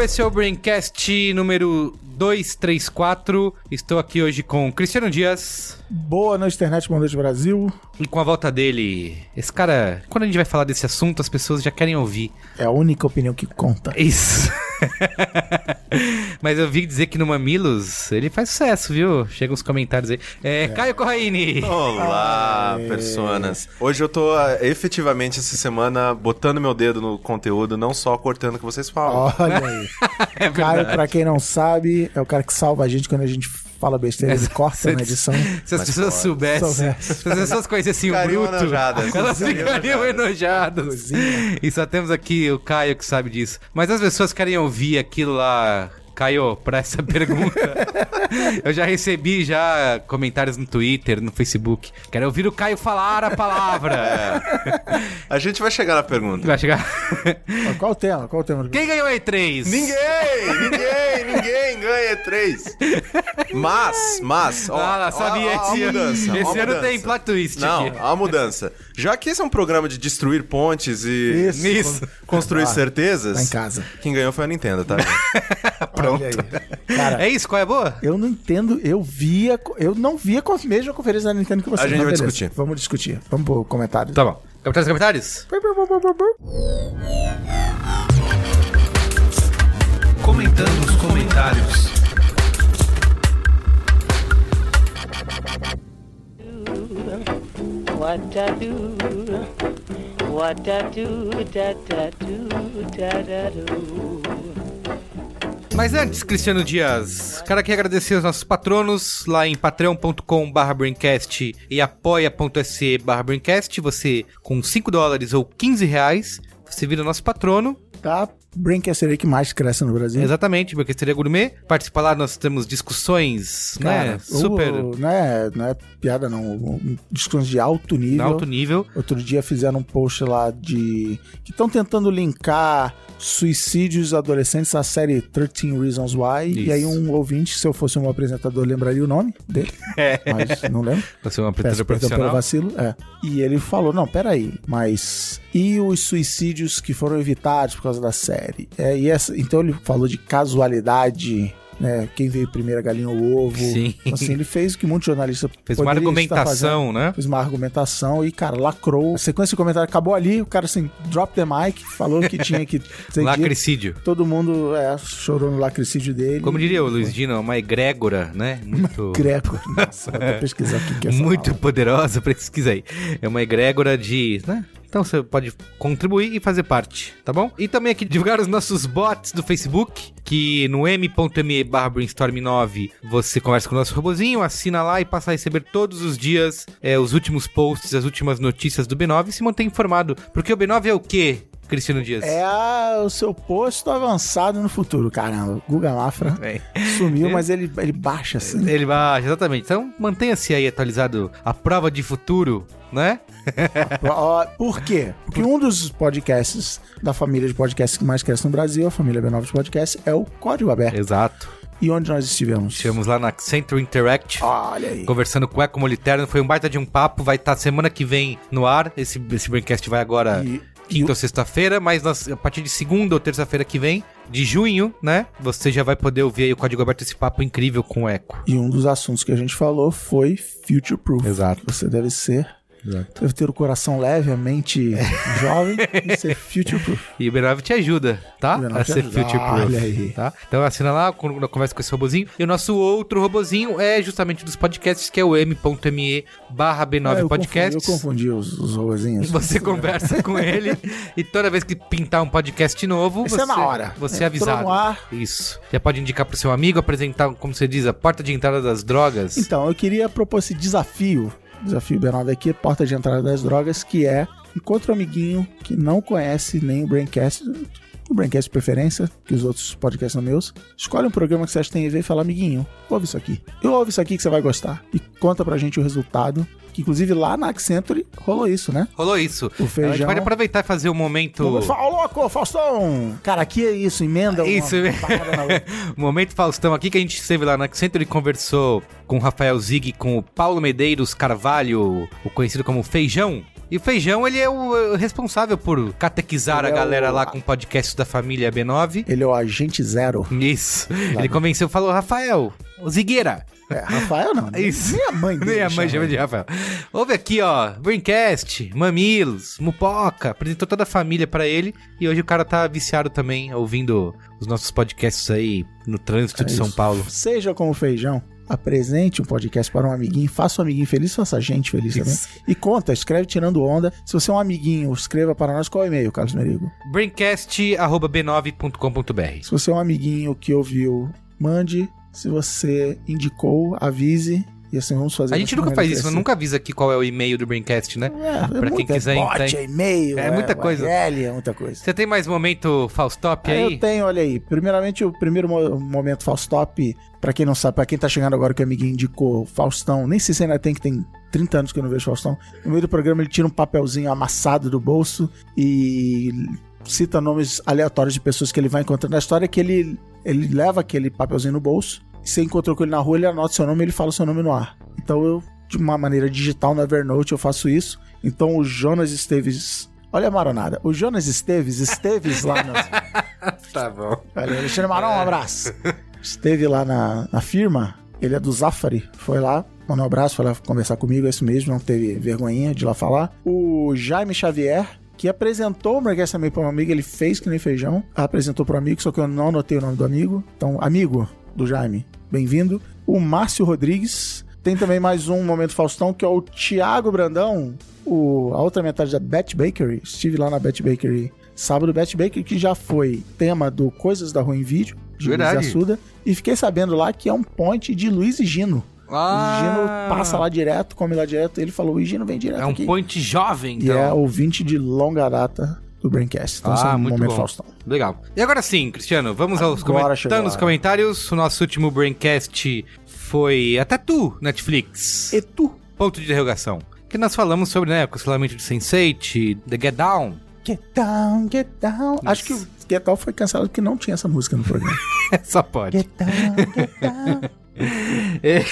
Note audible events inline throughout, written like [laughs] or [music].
esse é o Braincast número 234. Estou aqui hoje com Cristiano Dias Boa noite, internet, boa noite, Brasil. e com a volta dele. Esse cara, quando a gente vai falar desse assunto, as pessoas já querem ouvir. É a única opinião que conta. Isso. [laughs] Mas eu vi dizer que no Mamilos ele faz sucesso, viu? Chegam os comentários aí. É, Caio Corraine. Olá, Aê. personas. Hoje eu tô ah, efetivamente essa semana botando meu dedo no conteúdo, não só cortando o que vocês falam. Olha aí. [laughs] É Caio, pra quem não sabe, é o cara que salva a gente quando a gente fala besteira, ele corta na edição. Se as Mas pessoas soubessem, Soubesse. se as pessoas conhecessem o Bruto, enojadas. elas Ficariam enojadas. E só temos aqui o Caio que sabe disso. Mas as pessoas querem ouvir aquilo lá. Caio, pra essa [laughs] pergunta, eu já recebi já comentários no Twitter, no Facebook. Quero ouvir o Caio falar a palavra. A gente vai chegar na pergunta. Vai chegar. Qual o tema? Qual o tema? Quem ganhou a E3? Ninguém! Ninguém! Ninguém ganha três! Mas, mas, ó, Ah, ó, sabia. ó, ó a esse ano, mudança, esse ano tem plot twist Não, aqui. a mudança. Já que esse é um programa de destruir pontes e Isso. Isso. construir Ah, certezas, Tá em casa. quem ganhou foi a Nintendo, tá? [laughs] Pronto. [laughs] Cara, É isso, qual é a boa? eu não entendo, eu via, eu não via com a mesma conferência da Nintendo que você. A gente vai beleza. discutir. Vamos discutir. Vamos pro comentário. Tá bom. Comentários, comentários? Comentando os comentários. What I do, what I do, da da do, da da do. Mas antes, Cristiano Dias, cara, quer agradecer aos nossos patronos lá em patreon.com barra Braincast e apoia.se barra Braincast. Você, com 5 dólares ou 15 reais, você vira nosso patrono. Tá? Braincast é que mais cresce no Brasil. Exatamente, porque seria gourmet. Participa lá, nós temos discussões, Cara, né? Super o- não, é, não é piada, não. Discussões de alto nível. alto nível. Outro dia fizeram um post lá de. que estão tentando linkar suicídios adolescentes à série 13 Reasons Why. Isso. E aí um ouvinte, se eu fosse um apresentador, lembraria o nome dele. [laughs] É. Mas não lembro. Você é Peço apresentadora perdão pelo profissional. vacilo. É. E ele falou: não, peraí, mas. E os suicídios que foram evitados por causa da série? É, e essa, então ele falou de casualidade. Né, quem veio primeiro, a galinha ou o ovo. Sim. Então, assim, ele fez o que muito jornalista Fez uma argumentação, né? Fez uma argumentação e, cara, lacrou. A sequência de comentário acabou ali, o cara assim, drop the mic, falou que tinha que. [laughs] Lacricídio. Todo mundo é, chorou no lacricídio dele. Como diria o Luiz Dino, uma egrégora, né? Muito... Greco. Nossa, vou [laughs] pesquisar o que que é essa muito palavra. poderosa, [laughs] pesquisa aí. É uma egrégora de, né? Então você pode contribuir e fazer parte, tá bom? E também aqui divulgar os nossos bots do Facebook, que no m.me barra brainstorm9 você conversa com o nosso robozinho, assina lá e passa a receber todos os dias é, os últimos posts, as últimas notícias do B9 e se mantém informado. Porque o B9 é o quê, Cristiano Dias? É o seu posto avançado no futuro, caramba. Guga Mafra [laughs] É. sumiu, mas ele, ele baixa assim. Ele baixa, exatamente. Então mantenha-se aí atualizado a prova de futuro, né? [laughs] Por quê? Porque um dos podcasts da família de podcasts que mais cresce no Brasil, a família B9 de podcast, é o Código Aberto. Exato. E onde nós estivemos? Estivemos lá na Centro Interact. Olha aí. Conversando com o Eco Moliterno, foi um baita de um papo, vai estar semana que vem no ar. Esse, esse Braincast vai agora E- quinta ou sexta-feira, mas nós- a partir de segunda ou terça-feira que vem, de junho, né? Você já vai poder ouvir aí o Código Aberto, esse papo incrível com o Eco. E um dos assuntos que a gente falou foi future proof. Exato. Você deve ser. Deve ter o coração leve, a mente jovem e ser [laughs] future proof. E o B9 te ajuda, tá? O B9 A ser ajuda. future proof. Olha aí. Tá? Então assina lá, conversa com esse robozinho. E o nosso outro robozinho é justamente dos podcasts, que é o m.me barra B9 Ah, eu Podcasts. Confundi, eu confundi os, os robozinhos. Você conversa com [laughs] ele e toda vez que pintar um podcast novo, Isso você, é na hora. Você é Entrou avisado. Isso. Já pode indicar pro seu amigo, apresentar, como você diz, a porta de entrada das drogas. Então, eu queria propor esse desafio. Desafio B9 aqui, porta de entrada das drogas, que é encontra um amiguinho que não conhece nem o Braincast, o Braincast de preferência, que os outros podcasts são meus. Escolhe um programa que você acha que tem a ver e fala, amiguinho, ouve isso aqui. Eu ouve isso aqui que você vai gostar. E conta pra gente o resultado. Que inclusive lá na Accenture rolou isso, né? Rolou isso. O A gente feijão. pode aproveitar e fazer um momento. Fala, louco, Faustão! Cara, aqui é isso, emenda Isso. [laughs] Momento Faustão aqui que a gente esteve lá na Accenture e conversou com o Rafael Zig, com o Paulo Medeiros Carvalho, o conhecido como Feijão. E o Feijão, ele é o eh, responsável por catequizar Ele a é galera o- lá com podcasts da família B9. Ele é o agente zero. Isso. Ele convenceu, falou, Rafael, o Zigueira. É, Rafael não. [laughs] nem- Isso. Nem a mãe dele. Nem a mãe chama de Rafael. Ouve aqui, ó, Braincast, Mamilos, Mupoca, apresentou toda a família pra ele e hoje o cara tá viciado também, ouvindo os nossos podcasts aí no trânsito de É São isso. Paulo. Seja como feijão, apresente um podcast para um amiguinho, faça um amiguinho feliz, faça a gente feliz também. Isso. E conta, escreve tirando onda. Se você é um amiguinho, escreva para nós qual é o e-mail, Carlos Merigo. braincast.b9.com.br Se você é um amiguinho que ouviu, mande. Se você indicou, avise. E assim vamos fazer. A gente nunca faz isso, nunca avisa aqui qual é o e-mail do Braincast, né? É, é Pra quem quiser é entrar- é e-mail, É muita coisa. URL, é muita coisa. Você tem mais momento Faustop Ah, aí? Eu tenho, olha aí. Primeiramente, o primeiro mo- momento Faustop, pra quem não sabe, pra quem tá chegando agora que o amiguinho indicou Faustão, nem sei se ainda tem, que tem 30 anos que eu não vejo Faustão. No meio do programa ele tira um papelzinho amassado do bolso e cita nomes aleatórios de pessoas que ele vai encontrando na história, que ele, ele leva aquele papelzinho no bolso. Você encontrou com ele na rua, ele anota seu nome e ele fala o seu nome no ar. Então eu, de uma maneira digital no Evernote, eu faço isso. Então o Jonas Esteves. Olha a maronada. O Jonas Esteves, Esteves lá nas, [laughs] Tá bom. Olha, Alexandre Marão, um abraço. Esteve lá na, na firma, ele é do Zafari, foi lá, mandou um abraço, foi lá conversar comigo, é isso mesmo, não teve vergonhinha de lá falar. O Jaime Xavier, que apresentou o Merguez também para um amigo, ele fez que nem feijão, apresentou para um amigo, só que eu não anotei o nome do amigo. Então, amigo do Jaime, bem-vindo. O Márcio Rodrigues, tem também mais um Momento Faustão, que é o Thiago Brandão, o, a outra metade da Bet Bakery. Estive lá na Bet Bakery sábado, Bet Bakery, que já foi tema do Coisas da Rua em Vídeo, de Verdade. Luiz Assuda. E fiquei sabendo lá que é um point de Luiz e Gino. Ah, O Gino passa lá direto, come lá direto. Ele falou: o Gino vem direto É um aqui. point jovem, E então. é ouvinte de longa data do Braincast. Então, Ah, esse é um muito momento bom. Faustão. Legal. E agora sim, Cristiano, vamos aos Agora coment... chegou a nos hora. comentários. O nosso último Braincast foi até tu, Netflix. E tu? Ponto de interrogação. Que nós falamos sobre, né, o cancelamento de Sense8, The Get Down. Get down, get down. Acho que o Get Down foi cancelado porque não tinha essa música no programa. [laughs] Só pode. get down, get down. [laughs] É,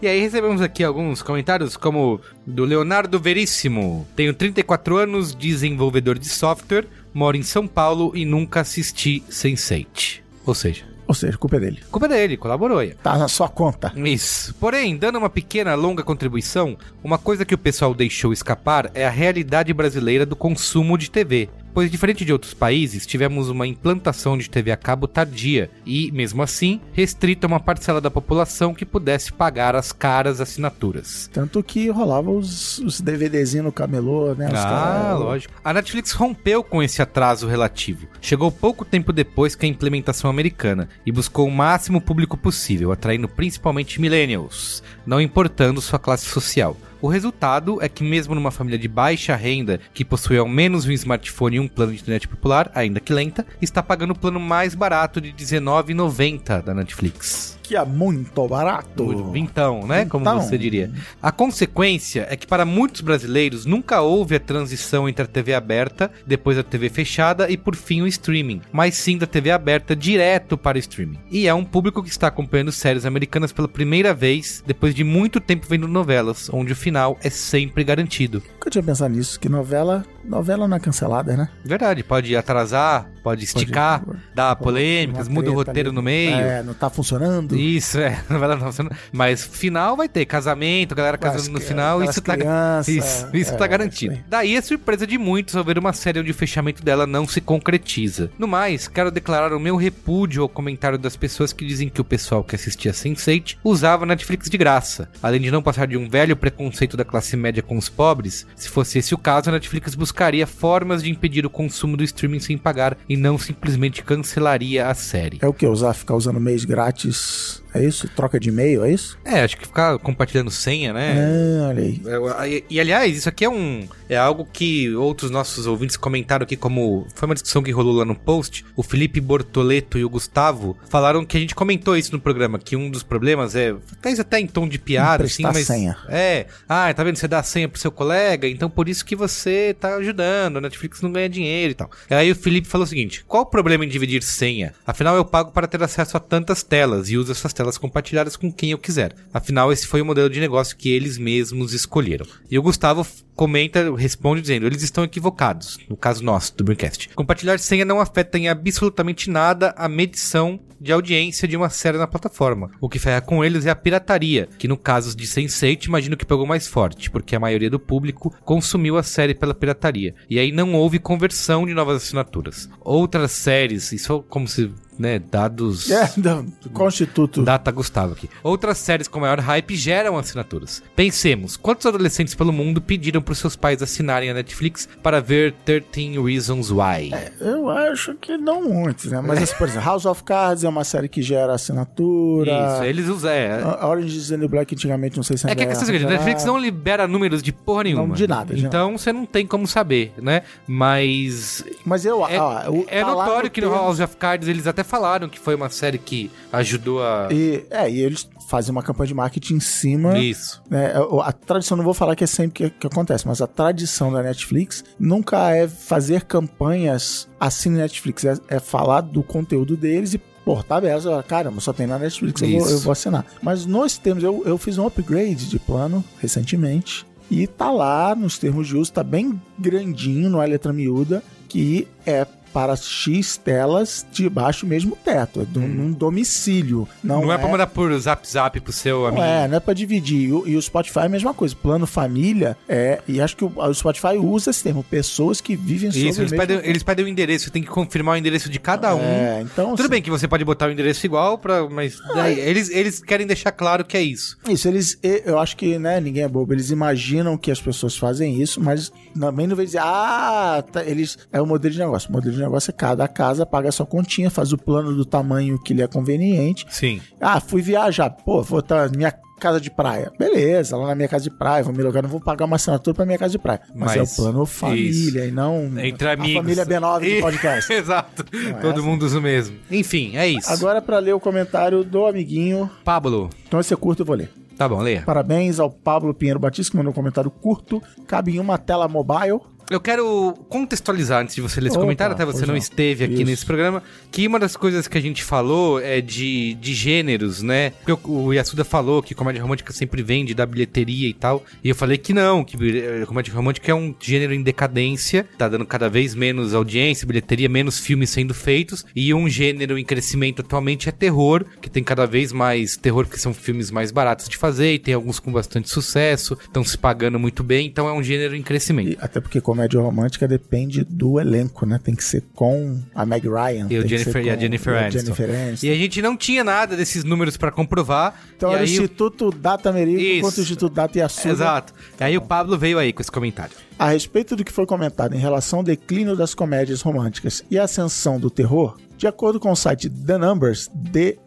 e aí recebemos aqui alguns comentários, como do Leonardo Veríssimo. Tenho 34 anos, desenvolvedor de software, moro em São Paulo e nunca assisti Sense8. Ou seja, Ou seja, culpa é dele. culpa dele, colaborou aí. Tá na sua conta. Isso. Porém, dando uma pequena, longa contribuição, uma coisa que o pessoal deixou escapar é a realidade brasileira do consumo de TV. Pois, diferente de outros países, tivemos uma implantação de TV a cabo tardia e, mesmo assim, restrita a uma parcela da população que pudesse pagar as caras assinaturas. Tanto que rolava os, os DVDzinhos no camelô, né? Ah, cara- lógico. A Netflix rompeu com esse atraso relativo. Chegou pouco tempo depois que a implementação americana e buscou o máximo público possível, atraindo principalmente millennials, não importando sua classe social. O resultado é que mesmo numa família de baixa renda, que possui ao menos um smartphone e um plano de internet popular, ainda que lenta, está pagando o plano mais barato de R$19,90 da Netflix. Que é muito barato. Vintão, né? Como Vintão. você diria. A consequência é que para muitos brasileiros nunca houve a transição entre a TV aberta, depois a TV fechada e por fim o streaming, mas sim da TV aberta direto para o streaming. E é um público que está acompanhando séries americanas pela primeira vez, depois de muito tempo vendo novelas, onde o final é sempre garantido. Nunca tinha pensado nisso, que novela, novela não é cancelada, né? Verdade, pode atrasar, pode esticar, dar polêmicas, Uma muda o roteiro ali. no meio. É, não tá funcionando. Isso, é. Novela [laughs] não funcionando. Mas final vai ter casamento, galera casando no final, isso tá, crianças, isso, [laughs] isso é, tá é, garantido. aí. Daí a surpresa de muitos ao ver uma série onde o fechamento dela não se concretiza. No mais, quero declarar o meu repúdio ao comentário das pessoas que dizem que o pessoal que assistia Sense8 usava Netflix de graça. Além de não passar de um velho preconceito da classe média com os pobres, se fosse esse o caso, a Netflix buscaria formas de impedir o consumo do streaming sem pagar e não simplesmente cancelaria a série. É o que? Usar, ficar usando mês grátis É isso? Troca de e-mail, é isso? É, acho que ficar compartilhando senha, né? Ah, olha aí. É, E, e, aliás, isso aqui é um é algo que outros nossos ouvintes comentaram aqui como foi uma discussão que rolou lá no post. O Felipe Bortoleto e o Gustavo falaram que a gente comentou isso no programa, que um dos problemas é talvez até em tom de piada, assim, mas senha. é, ah, tá vendo? Você dá a senha pro seu colega, então por isso que você tá ajudando, a Netflix não ganha dinheiro e tal. E aí o Felipe falou o seguinte: qual o problema em dividir senha? Afinal, eu pago para ter acesso a tantas telas e uso essas telas compartilhadas com quem eu quiser. Afinal, esse foi o modelo de negócio que eles mesmos escolheram. E o Gustavo comenta, responde dizendo: eles estão equivocados, no caso nosso, do Dreamcast. Compartilhar senha não afeta em absolutamente nada a medição de audiência de uma série na plataforma. O que ferra com eles é a pirataria, que no caso de Sense8 imagino que pegou mais forte, porque a maioria do público consumiu a série pela pirataria. E aí não houve conversão de novas assinaturas. Outras séries, isso como se, né, dados... [laughs] É, do, do Constituto. Data Gustavo aqui. Outras séries com maior hype geram assinaturas. Pensemos, quantos adolescentes pelo mundo pediram para seus pais assinarem a Netflix para ver 13 Reasons Why? Eu acho que não muitos, né? Mas, assim, por exemplo, House of Cards é uma série que gera assinatura. Isso, eles usam. É, A Orange is the New Black antigamente, não sei se É que a questão é a seguinte, a gerar. Netflix não libera números de porra nenhuma. de nada, de Então você não tem como saber, né? Mas Mas eu... é, ah, o- é tá notório que no House of Cards eles até falaram que foi uma série que ajudou a... E, é, e eles fazem uma campanha de marketing em cima. Isso. né? A, a tradição, não vou falar que é sempre que, que acontece, mas a tradição da Netflix nunca é fazer campanhas assim na Netflix, é, é falar do conteúdo deles e aberto. Olha, Caramba, só tem na Netflix, eu vou, eu vou assinar. Mas nós temos, eu, eu fiz um upgrade de plano recentemente. E tá lá nos termos de uso, tá bem grandinho, não é letra miúda, que é para X telas de baixo mesmo teto, é de um- num domicílio. Não, Não, é, pra mandar por zap zap pro seu não amigo. é, não é pra dividir. E o, Spotify é a mesma coisa. Plano família é. E acho que o, Spotify usa esse termo. Pessoas que vivem sobre Isso, eles pedem, eles pedem o endereço, tem que confirmar o endereço de cada um. É, então. Tudo assim, bem que você pode botar o endereço igual, pra, mas daí, eles, eles querem deixar claro que é isso. Isso, eles. Eu acho que, né, ninguém é bobo. Eles imaginam que as pessoas fazem isso, mas também não vem dizer, ah, tá, eles. É o modelo de negócio. O modelo de negócio é cada casa paga a sua continha, faz o plano do tamanho que lhe é conveniente. Sim. Ah, fui viajar. Pô, vou estar na minha casa de praia. Beleza, lá na minha casa de praia, vou me logar, não vou pagar uma assinatura pra minha casa de praia. Mas, Mas, é o plano família e não Entre a amigos. família B9 do [laughs] podcast. Exato. é Todo essa. mundo usa o mesmo. Enfim, é isso. Agora, pra ler o comentário do amiguinho. Pablo. Então, esse é curto, eu vou ler. Tá bom, leia. Parabéns ao Pablo Pinheiro Batista, que mandou um comentário curto. Cabe em uma tela mobile. Eu quero contextualizar antes de você ler esse Opa, comentário, até você não não. esteve aqui Isso. nesse programa, que uma das coisas que a gente falou é de, de gêneros, né? Porque o, o Yasuda falou que comédia romântica sempre vende da bilheteria e tal, e eu falei que não, que eh, comédia romântica é um gênero em decadência, tá dando cada vez menos audiência, bilheteria, menos filmes sendo feitos, e um gênero em crescimento atualmente é terror, que tem cada vez mais terror, porque são filmes mais baratos de fazer, e tem alguns com bastante sucesso, estão se pagando muito bem, então é um gênero em crescimento. E até porque comédia romântica depende do elenco, né? Tem que ser com a Meg Ryan. E, o Jennifer, e a Jennifer e Aniston. Jennifer Aniston. E a gente não tinha nada desses números pra comprovar. Então e era o Instituto Data Isso. contra o Instituto Data Yasuda. Exato. E aí o Pablo veio aí com esse comentário. A respeito do que foi comentado em relação ao declínio das comédias românticas e a ascensão do terror, de acordo com o site The Numbers,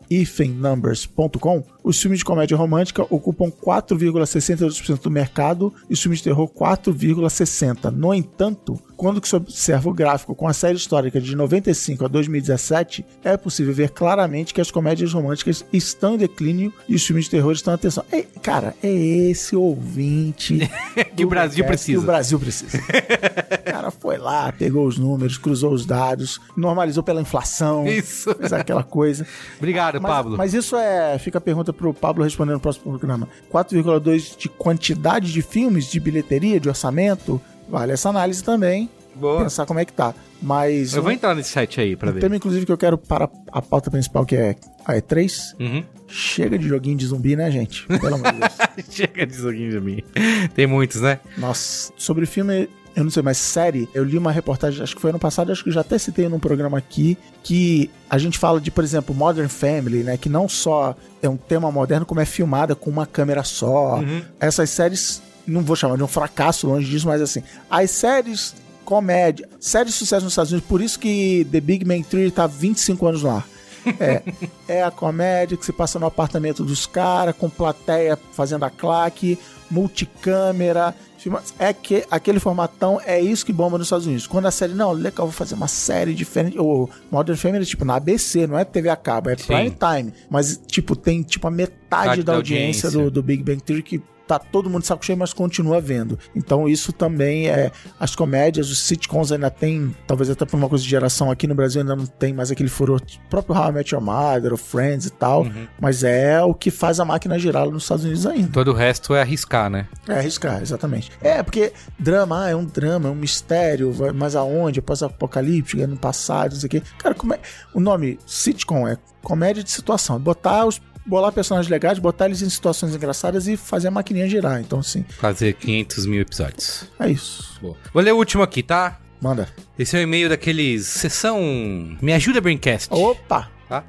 theifennumbers.com, os filmes de comédia romântica ocupam 4,62% do mercado e os filmes de terror 4,60%. No entanto, quando se observa o gráfico com a série histórica de 95 a 2017, é possível ver claramente que as comédias românticas estão em declínio e os filmes de terror estão em atenção. É, cara, é esse ouvinte [laughs] Que o Brasil precisa. Que o Brasil precisa. o [laughs] cara foi lá, pegou os números, cruzou os dados, normalizou pela inflação. Isso. Fez aquela coisa. Obrigado, Mas, Pablo. mas isso é. Fica a pergunta pro Pablo responder no próximo programa. 4,2 de quantidade de filmes, de bilheteria, de orçamento. Vale essa análise também. Boa. Pensar como é que tá. Mas. Eu vou entrar nesse site aí pra um ver. tema, inclusive, que eu quero para a pauta principal, que é a E3. Uhum. Chega de joguinho de zumbi, né, gente? Pelo amor de Deus. [laughs] Chega de joguinho de mim. Tem muitos, né? Nossa, sobre filme, eu não sei, mas série, eu li uma reportagem, acho que foi ano passado, acho que já até citei num programa aqui, que a gente fala de, por exemplo, Modern Family, né? Que não só é um tema moderno, como é filmada com uma câmera só. Essas séries, não vou chamar de um fracasso longe disso, mas assim, as séries comédia, séries de sucesso nos Estados Unidos, por isso que The Big Bang Theory tá 25 anos no ar. É, [laughs] é a comédia que se passa no apartamento dos caras, com plateia fazendo a claque, multicâmera. É que aquele formatão é isso que bomba nos Estados Unidos. Quando a série, não, legal, vou fazer uma série diferente. O Modern Family, tipo, na ABC, não é TV a cabo, é Sim. prime time. Mas, tipo, tem tipo a metade da da audiência, audiência. do, do Big Bang Theory que tá todo mundo de saco cheio, mas continua vendo. Então isso também é as comédias, os sitcoms ainda tem, talvez até por uma coisa de geração aqui no Brasil ainda não tem mais aquele furor, próprio How I Met Your Mother, o Friends e tal, Uhum. mas é o que faz a máquina girar nos Estados Unidos ainda. Todo o resto é arriscar, né? É arriscar, exatamente. É, porque drama, ah, é um drama, é um mistério, mas aonde? É pós-apocalíptico, é no passado, não sei o quê. Cara, como é... o nome sitcom é comédia de situação. Botar os. Bolar personagens legais, botar eles em situações engraçadas e fazer a maquininha girar. Então, sim, Fazer 500 mil episódios. é isso. Boa. Vou ler o último aqui, tá? Manda. Esse é o e-mail daqueles. Sessão. Me ajuda, Braincast. Opa! Tá?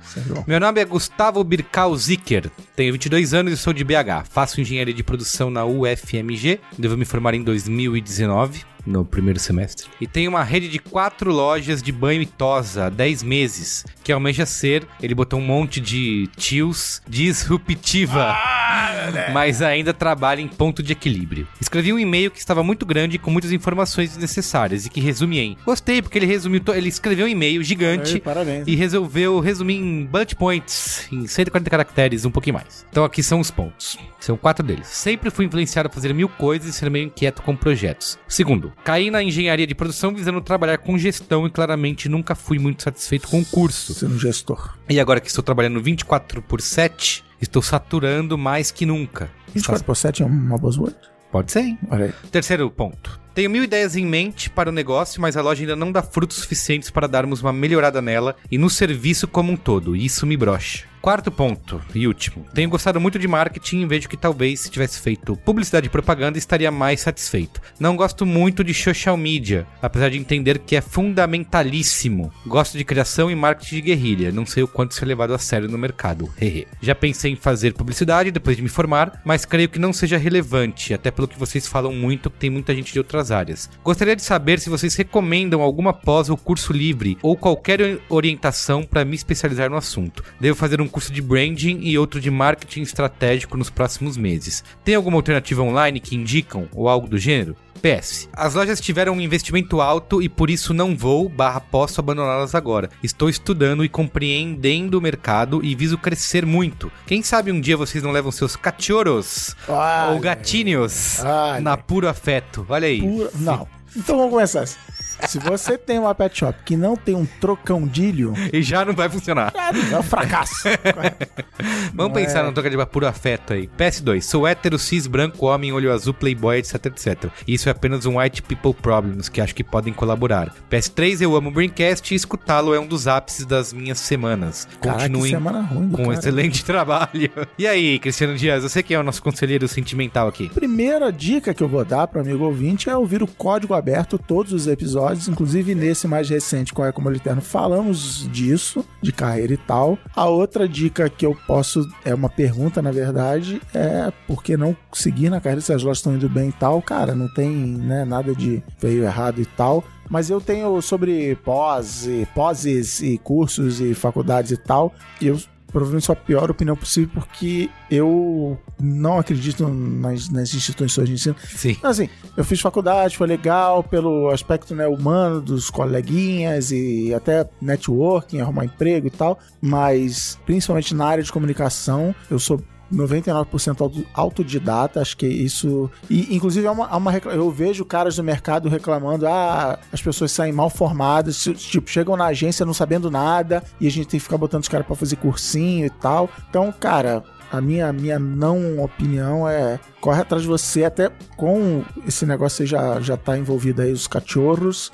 Meu nome é Gustavo Birkal Zicker, tenho 22 anos e sou de BH. Faço engenharia de produção na UFMG, devo me formar em 2019, no primeiro semestre. E tenho uma rede de quatro lojas de banho e tosa há 10 meses, que almeja ser, ele botou um monte de tios, disruptiva, mas ainda trabalha em ponto de equilíbrio. Escrevi um e-mail que estava muito grande e com muitas informações desnecessárias e que resume em. Gostei, porque ele resumiu, ele escreveu um e-mail gigante Ei, e resolveu resumir em bullet points, em 140 caracteres, um pouquinho mais. Então aqui são os pontos. São quatro deles. Sempre fui influenciado a fazer mil coisas e ser meio inquieto com projetos. Segundo, caí na engenharia de produção visando trabalhar com gestão e claramente nunca fui muito satisfeito com o curso. Sendo gestor. E agora que estou trabalhando 24 por 7, estou saturando mais que nunca. 24 por 7 é uma buzzword? Pode ser, hein? Olha aí. Terceiro ponto. Tenho mil ideias em mente para o negócio, mas a loja ainda não dá frutos suficientes para darmos uma melhorada nela e no serviço como um todo, e isso me brocha. Quarto ponto e último. Tenho gostado muito de marketing e vejo que talvez se tivesse feito publicidade e propaganda estaria mais satisfeito. Não gosto muito de social media, apesar de entender que é fundamentalíssimo. Gosto de criação e marketing de guerrilha, não sei o quanto isso é levado a sério no mercado. Já pensei em fazer publicidade depois de me formar, mas creio que não seja relevante, até pelo que vocês falam muito, que tem muita gente de outras áreas. Gostaria de saber se vocês recomendam alguma pós ou curso livre ou qualquer orientação para me especializar no assunto. Devo fazer um curso de branding e outro de marketing estratégico nos próximos meses. Tem alguma alternativa online que indicam ou algo do gênero? PS. As lojas tiveram um investimento alto e por isso não vou, barra posso abandoná-las agora. Estou estudando e compreendendo o mercado e viso crescer muito. Quem sabe um dia vocês não levam seus cachorros ou gatinhos na puro afeto. Olha aí. Não. Então vamos começar. Se você tem uma pet shop que não tem um trocãodilho, E já não vai funcionar. é um fracasso. [laughs] Vamos pensar no troca de puro afeto aí. PS2. Sou hétero, cis, branco, homem, olho azul, playboy, etc, etc. Isso é apenas um white people problems que acho que podem colaborar. PS3. Eu amo o Braincast e escutá-lo é um dos ápices das minhas semanas. Continuem semana ruim com um excelente [laughs] trabalho. E aí, Cristiano Dias, você que é o nosso conselheiro sentimental aqui. Primeira dica que eu vou dar para amigo ouvinte é ouvir o código aberto todos os episódios, inclusive nesse mais recente, qual é como Eterno, falamos disso, de carreira e tal. A outra dica que eu posso, é uma pergunta na verdade, é por que não seguir na carreira se as lojas estão indo bem e tal? Cara, não tem né, nada de feio errado e tal. Mas eu tenho sobre pós, e poses e cursos e faculdades e tal, eu provavelmente sou a pior opinião possível porque eu não acredito nas, nas instituições de ensino. Sim. Então, assim, eu fiz faculdade, foi legal pelo aspecto né, humano dos coleguinhas e até networking, arrumar emprego e tal, mas principalmente na área de comunicação, eu sou 99% auto- autodidata, acho que isso. E, inclusive, é uma, é uma recla- eu vejo caras do mercado reclamando: ah, as pessoas saem mal formadas, ti- tipo, chegam na agência não sabendo nada e a gente tem que ficar botando os caras pra fazer cursinho e tal. Então, cara, a minha, minha não opinião é corre atrás de você, até com esse negócio aí já, já tá envolvido aí os cachorros.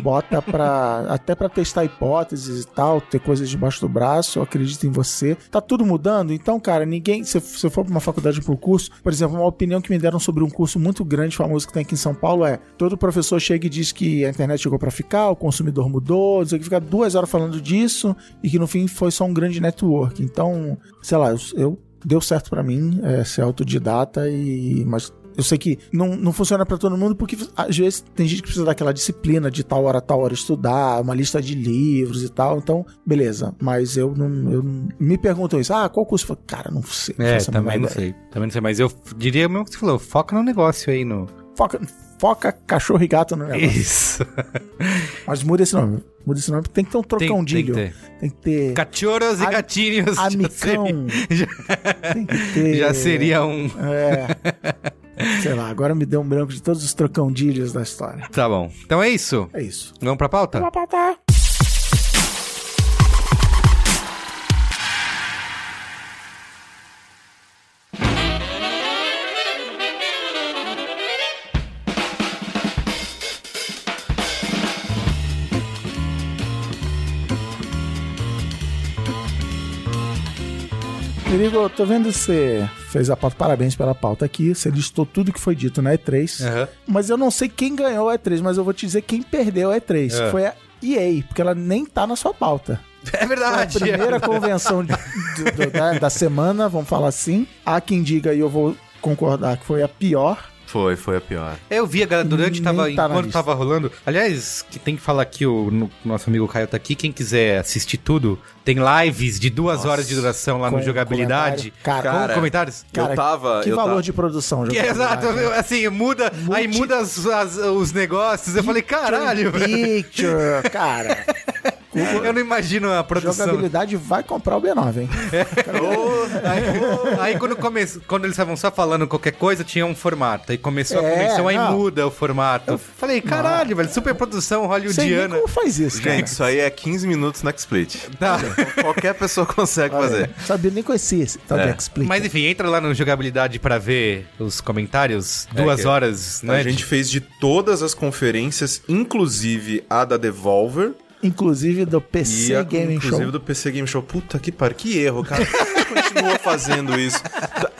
Bota pra. até pra testar hipóteses e tal, ter coisas debaixo do braço, eu acredito em você. Tá tudo mudando, então, cara, ninguém. Se você for pra uma faculdade pro curso, por exemplo, uma opinião que me deram sobre um curso muito grande, famoso que tem aqui em São Paulo é: todo professor chega e diz que a internet chegou pra ficar, o consumidor mudou, o que, fica duas horas falando disso e que no fim foi só um grande network. Então, sei lá, eu. eu- Deu certo pra mim é, ser autodidata e mas eu sei que não, não funciona pra todo mundo, porque às vezes tem gente que precisa daquela disciplina de tal hora, tal hora estudar, uma lista de livros e tal. Então, beleza. Mas eu não. Eu não me perguntam isso. Ah, qual curso? Eu falo, Cara, não sei. É, também não ideia. sei. Também não sei, mas eu diria mesmo que você falou, foca no negócio aí, no... Foca, foca cachorro e gato no negócio. Isso. [laughs] Mas muda esse nome. Muda esse nome. Tem que ter um Tem, tem. Tem que ter. Cachorros e gatinhos. [laughs] já Amicão. seria- Já, Tem que [laughs] ter. já seria um... É. Sei lá, agora me deu um branco de todos os trocãodilhos da história. Tá bom. Então é isso. É isso. Vamos pra pauta? Perigo, eu tô vendo você fez a pauta. Parabéns pela pauta aqui. Você listou tudo que foi dito na E3. Aham. Mas eu não sei quem ganhou a E3, mas eu vou te dizer quem perdeu a E3. É. Foi a EA, porque ela nem tá na sua pauta. É Foi a verdade. primeira convenção de- do- do- da, da semana, vamos falar assim. Há quem diga, e eu vou concordar, que foi a pior. Foi, foi a pior. Eu vi, a galera, durante, Nem tava, tá enquanto tava rolando. Aliás, que tem que falar aqui, o no- nosso amigo Caio tá aqui. Quem quiser assistir tudo, tem lives de duas horas de duração lá Com no Jogabilidade. comentário. Cara, Com comentários? Cara, eu tava. Que eu valor tava- de produção, Que, [laughs] exato, jogabilidade. assim, muda, aí Multi- muda as- as- os negócios. Eu falei, caralho, velho. Picture, cara. [laughs] Eu não imagino a produção. Jogabilidade vai comprar o B9, hein? [laughs] Aí, aí quando, come... quando eles estavam só falando qualquer coisa, tinha um formato. Aí começou a É, convenção, aí não. muda o formato. Falei, caralho, velho, super produção hollywoodiana. como faz isso, cara. Gente, isso aí é 15 minutos no XSplit. Tá. Qualquer pessoa consegue Olha, fazer. Sabia nem conhecer esse tal É. de Explica. Mas enfim, entra lá no jogabilidade pra ver os comentários. Duas que horas, né? A gente fez de todas as conferências, inclusive a da Devolver. Inclusive do PC e Gaming inclusive Show. do PC Game Show. Puta que pariu, que erro, cara. [laughs] Que continua fazendo isso?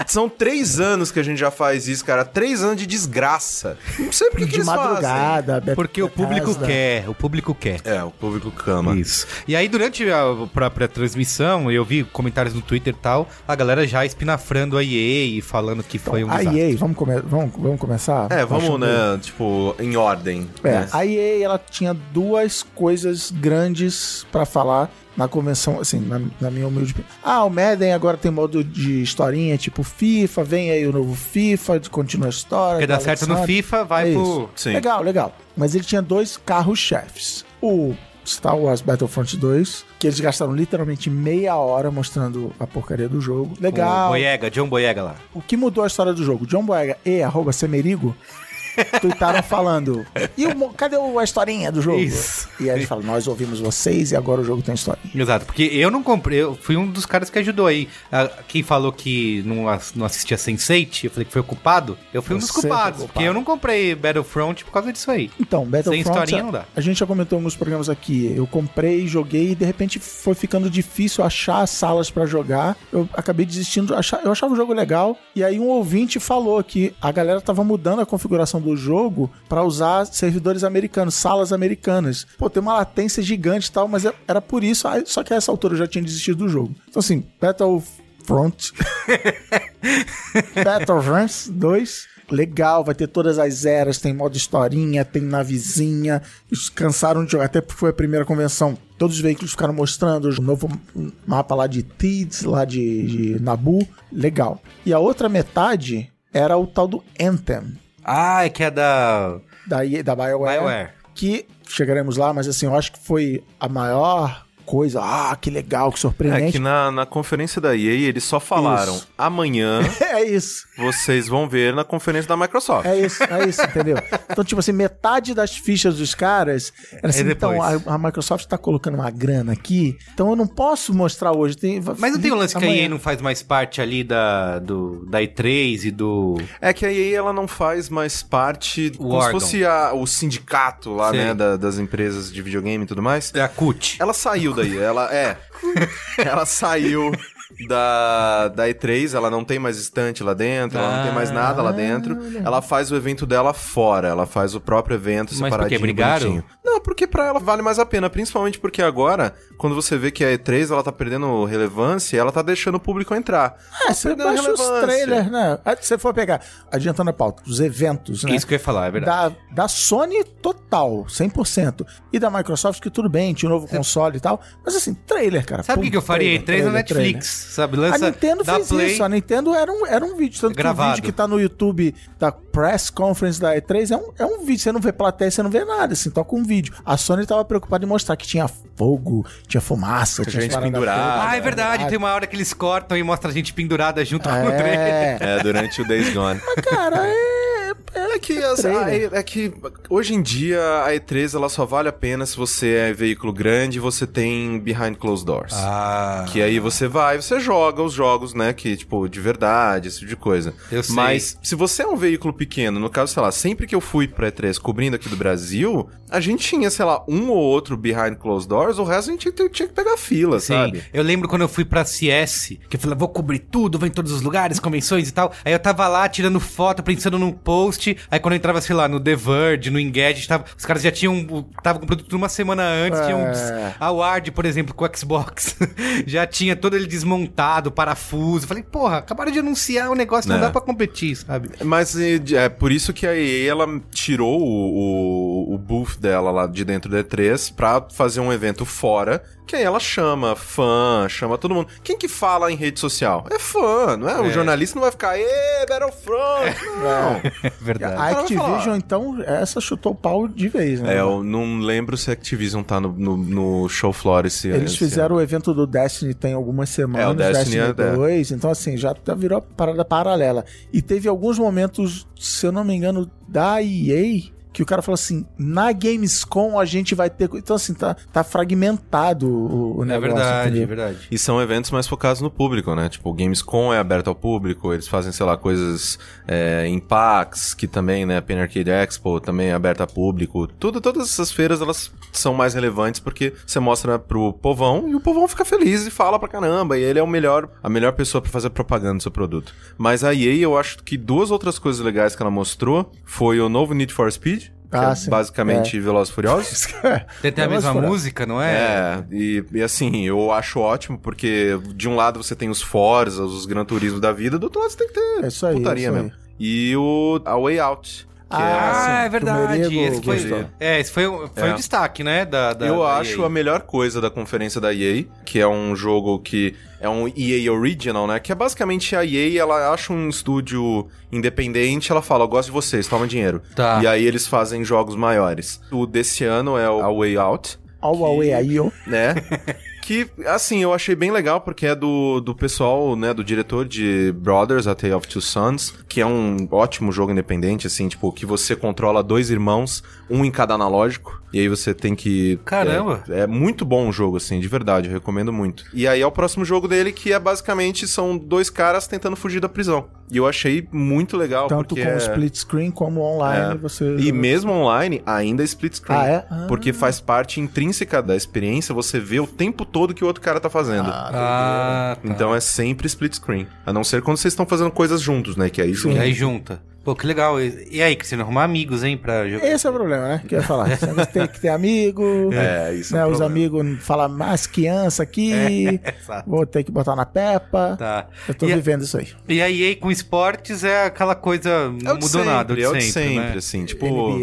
São três anos que a gente já faz isso, cara. Três anos de desgraça. Não sei por que, que De eles madrugada, Beto Porque o público Bethesda. quer, o público quer. fazem. É, o público cama. Isso. E aí, durante a própria transmissão, eu vi comentários no Twitter e tal, a galera já espinafrando a EA e falando que foi um A desastre. EA, vamos, come vamos, vamos começar? É, vamos, Acho né, tipo, em ordem. É, né? a EA ela tinha duas coisas grandes pra falar na convenção, assim, na, na minha humilde opinião. Ah, o Madden agora tem modo de historinha, tipo FIFA, vem aí o novo FIFA, continua a história. Porque dá certo no. FIFA, vai É pro... Sim. Legal, legal. Mas ele tinha dois carros-chefes. O Star Wars Battlefront 2, que eles gastaram literalmente meia hora mostrando a porcaria do jogo. O Legal. Boyega, John Boyega lá. O que mudou a história do jogo? John Boyega e arroba Semerigo tuitaram falando. E o, cadê o- a historinha do jogo? Isso. E aí eles falam, nós ouvimos vocês e agora o jogo tem historinha. Exato, porque eu não comprei, eu fui um dos caras que ajudou aí. Ah, Quem falou que não, não assistia Sense8, eu falei que foi ocupado. Eu fui um dos culpados, culpado. porque eu não comprei Battlefront por causa disso aí. Então, Battlefront, historinha não dá. a gente já comentou em alguns programas aqui. Eu comprei, joguei e de repente foi ficando difícil achar salas pra jogar. Eu acabei desistindo. Eu achava o jogo legal. E aí um ouvinte falou que a galera tava mudando a configuração do jogo pra usar servidores americanos, salas americanas. Pô, tem uma latência gigante e tal, mas é- era por isso. Só que a essa altura eu já tinha desistido do jogo. Então assim, Battlefront. [laughs] Battlefront 2. Legal, vai ter todas as eras, tem modo historinha, tem navezinha. Eles cansaram de jogar, até porque foi a primeira convenção. Todos os veículos ficaram mostrando o novo mapa lá de Tids, lá de, de Nabu. Legal. E a outra metade era o tal do Anthem, Ah, é que é da da, da BioWare. BioWare. Que chegaremos lá, mas assim, eu acho que foi a maior coisa. Ah, que legal, que É surpreendente. que na, na conferência da EA eles só falaram Isso. amanhã [laughs] É isso. vocês vão ver na conferência da Microsoft. É isso, é isso, entendeu? Então, tipo assim, metade das fichas dos caras era assim, É então, a, a Microsoft tá colocando uma grana aqui, então eu não posso mostrar hoje. Tem, Mas não tem o lance que a amanhã. EA não faz mais parte ali da, do, da E3 e do... É que a EA ela não faz mais parte como órgão. se fosse a- o sindicato lá, Sei. né, da- das empresas de videogame e tudo mais. É a CUT. Ela saiu daí, ela é. [laughs] ela saiu da, da E3, ela não tem mais estante lá dentro, ela não tem mais nada lá dentro. Ela faz o evento dela fora, ela faz o próprio evento Mas separadinho, quê? Brigaram? bonitinho. Não, porque pra ela vale mais a pena, principalmente porque agora, quando você vê que a E3 ela tá perdendo relevância, ela tá deixando o público entrar. É, você perdendo baixa os relevância. trailers, né? Aí você for pegar, adiantando a pauta, os eventos, né? Isso que eu ia falar, é verdade. Da, da Sony total, 100%. E da Microsoft, que tudo bem, tinha um novo console e tal. Mas assim, trailer, cara. Sabe o que, que eu faria? trailer, E3 na trailer, Netflix, sabe? trailer. Lança A Nintendo fez Play. isso. A Nintendo era um, era um vídeo. Tanto que o Gravado. vídeo que tá no YouTube da Press Conference da E3 é um, é um vídeo. Você não vê plateia, você não vê nada, assim, toca um vídeo. A Sony tava preocupada em mostrar que tinha fogo, tinha fumaça, tinha gente pendurada. Ah, é verdade. Tem uma hora que eles cortam e mostra a gente pendurada junto com o trailer. É, É, durante o Days Gone. cara, é. É que, as- a- é que hoje em dia a E3 ela só vale a pena se você é veículo grande e você tem behind closed doors. Ah. Que aí você vai, você joga os jogos, né? Que, tipo, de verdade, esse tipo de coisa. Eu sei. Mas se você é um veículo pequeno, no caso, sei lá, sempre que eu fui pra E3 cobrindo aqui do Brasil, a gente tinha, sei lá, um ou outro behind closed doors, o resto a gente tinha, tinha que pegar fila, Sim, sabe? eu lembro quando eu fui pra CS, que eu falei, vou cobrir tudo, vou em todos os lugares, convenções e tal. Aí eu tava lá tirando foto, pensando num post. Aí quando eu entrava, sei lá, no The Verge, no Engadget, tava, os caras já tinham. Tava com o produto uma semana antes, É. tinha um award, por exemplo, com o Xbox. [laughs] já tinha todo ele desmontado, parafuso. Eu Falei, porra, acabaram de anunciar o negócio, não É. dá pra competir, sabe? Mas é, é por isso que a EA ela tirou o, o, o booth dela lá de dentro da E3 pra fazer um evento fora, que aí ela chama fã, chama todo mundo. Quem que fala em rede social? É fã, não é? O É. jornalista não vai ficar, ê, Battlefront! Não. É verdade. A Activision, então, essa chutou o pau de vez, né? É, eu não lembro se a Activision tá no, no, no show floor esse Eles esse fizeram o evento do Destiny tem algumas semanas, É, o Destiny é- 2, então assim, já tá- virou parada paralela. E teve alguns momentos, se eu não me engano, da EA, que o cara falou assim, na Gamescom a gente vai ter... co-" Então assim, tá, tá fragmentado o, o É negócio, verdade, é entendeu? verdade. E são eventos mais focados no público, né? Tipo, o Gamescom é aberto ao público, eles fazem, sei lá, coisas é, em PAX, que também, né? A Pen Arcade Expo também é aberta a público. Tudo, todas essas feiras, elas são mais relevantes porque você mostra pro povão e o povão fica feliz e fala pra caramba. E ele é o melhor, a melhor pessoa pra fazer propaganda do seu produto. Mas a EA, eu acho que duas outras coisas legais que ela mostrou foi o novo Need for Speed, que Ah, é sim. basicamente Velozes e Furiosos. [laughs] Tem até a É, mesma música, não é? É, e, e assim, eu acho ótimo, porque de um lado você tem os Forza, os Gran Turismo da vida, do outro lado você tem que ter É isso aí, putaria é isso aí. mesmo. E o A Way Out. Que Ah, sim, é verdade. Tumerigo Esse foi, é, esse foi, o- foi É. o destaque, né? Da, da- eu da acho EA. a melhor coisa da conferência da EA, que é um jogo que é um EA Original, né? Que é basicamente a EA, ela acha um estúdio independente, ela fala, eu gosto de vocês, toma dinheiro. Tá. E aí eles fazem jogos maiores. O desse ano é o A Way Out. Ao Huawei aí, ó. né? [laughs] que, assim, eu achei bem legal porque é do, do pessoal, né, do diretor de Brothers, A Tale of Two Sons, que é um ótimo jogo independente, assim, tipo, que você controla dois irmãos, um em cada analógico, e aí você tem que... Caramba! É, é muito bom o jogo, assim, de verdade, eu recomendo muito. E aí é o próximo jogo dele, que é basicamente, são dois caras tentando fugir da prisão. E eu achei muito legal, Tanto porque com é... split screen como online, É. você... E mesmo online, ainda é split screen. Ah, é? Ah. Porque faz parte intrínseca da experiência, você vê o tempo todo que o outro cara tá fazendo. Ah, tá. Então é sempre split screen. A não ser quando vocês estão fazendo coisas juntos, né? Que aí E junta. aí junta. Pô, que legal. E aí, Cristiano, arrumar amigos, hein, pra jogar. Esse é o problema, né? Que eu ia falar. [laughs] Você tem que ter amigo. É, isso é né, um Os problema. amigos falam mais criança aqui. [laughs] Exato. Vou ter que botar na pepa. Tá. Eu tô E a- vivendo isso aí. E a EA com esportes é aquela coisa. É Não de mudou sempre, nada. é o de sempre, sempre, né? assim. Tipo, NBA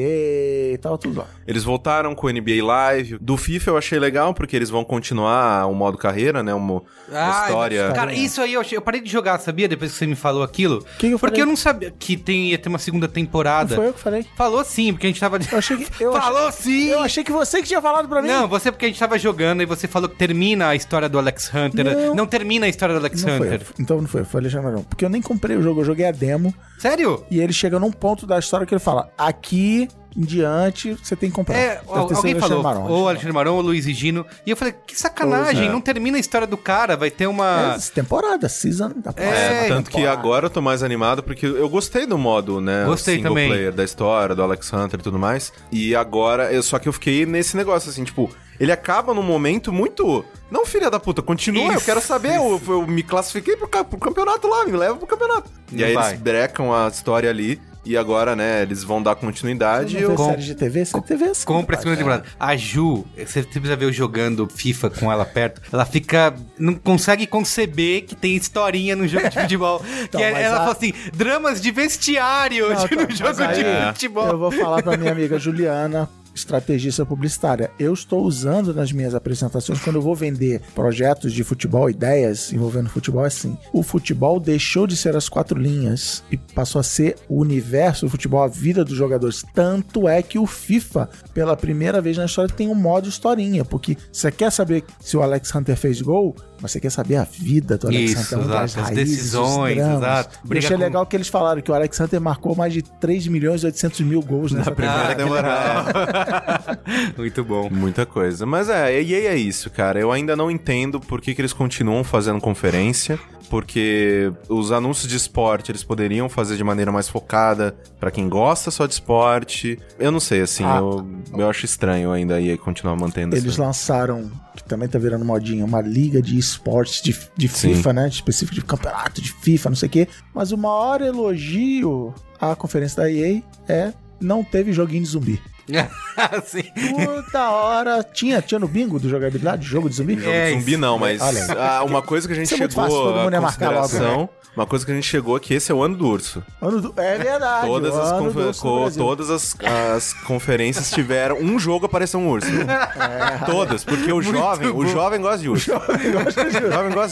e tal, tudo lá. eles voltaram com o NBA Live. Do FIFA eu achei legal, porque eles vão continuar o modo carreira, né? Uma, uma Ah, história. Cara, isso aí eu, achei- eu parei de jogar, sabia? Depois que você me falou aquilo. Que que eu porque falei? eu não sabia que tem, ia ter uma segunda Não temporada. foi eu que falei. Falou sim, porque a gente tava. Eu achei que. Eu [laughs] falou achei, sim! eu achei que você que tinha falado pra mim. Não, você porque a gente tava jogando e você falou que termina a história do Alex Hunter. Não, Não. termina a história do Alex Não. Hunter. Então não foi, eu, foi Alexandre não. Porque eu nem comprei o jogo, eu joguei a demo. Sério? E ele chega num ponto da história que ele fala: aqui em diante você tem que comprar. É, alguém falou, Alexandre Maron. ou Alexandre Maron, ou Luiz e Gino. E eu falei, que sacanagem, é. não termina a história do cara, vai ter uma... É, temporada, season da próxima É, Tanto que agora eu tô mais animado porque eu gostei do modo, né? Gostei single também. player da história, do Alex Hunter e tudo mais. E agora, eu, só que eu fiquei nesse negócio, assim, tipo, ele acaba num momento muito. Não, filha da puta, continua, eu Isso, quero saber. Eu, eu me classifiquei pro, pro campeonato lá, me leva pro campeonato. E Não aí vai. eles brecam a história ali. E agora, né, eles vão dar continuidade. Não Eu... com- série de TV? Você TV assim. Compre a segunda temporada. A Ju, você precisa ver eu jogando FIFA com ela perto. Ela fica. Não consegue conceber que tem historinha no jogo de [laughs] futebol. Então, que é- ela a- fala assim: dramas de vestiário Não, de- então, no jogo mas de aí futebol. Eu vou falar pra minha amiga Juliana, [laughs] estrategista publicitária. Eu estou usando nas minhas apresentações, quando eu vou vender projetos de futebol, ideias envolvendo futebol, é assim. O futebol deixou de ser as quatro linhas e passou a ser o universo do futebol, a vida dos jogadores. Tanto é que o FIFA, pela primeira vez na história, tem um modo historinha, porque você quer saber se o Alex Hunter fez gol, mas você quer saber a vida do Alex Isso, Hunter, exato, as raízes, decisões, exato. Eu Briga achei com- legal que eles falaram que o Alex Hunter marcou mais de 3 milhões e 800 mil gols nessa Ah, que temporada. [laughs] [laughs] Muito bom. Muita coisa. Mas é, e aí é isso, cara. Eu ainda não entendo por que, que eles continuam fazendo conferência. Porque os anúncios de esporte eles poderiam fazer de maneira mais focada pra quem gosta só de esporte. Eu não sei, assim, Ah. eu, eu acho estranho ainda aí continuar mantendo Eles lançaram, que também tá virando modinha, uma liga de esportes de, de Sim. FIFA, né? Específico de campeonato de FIFA, não sei o quê. Mas o maior elogio à conferência da EA é não teve joguinho de zumbi. [laughs] Sim. Puta hora. Tinha, tinha no bingo do jogabilidade, jogo de zumbi? É, Zumbi não, mas ah, uma coisa que a gente Isso é chegou fácil, todo mundo ia marcar logo, consideração, uma coisa que a gente chegou aqui, esse é o ano do urso. Ano do- É verdade. Todas as, ano confe- do urso no co- Brasil. todas as, as conferências tiveram um jogo apareceu um urso. [laughs] É. Todas, porque o jovem, o jovem gosta de urso. O jovem gosta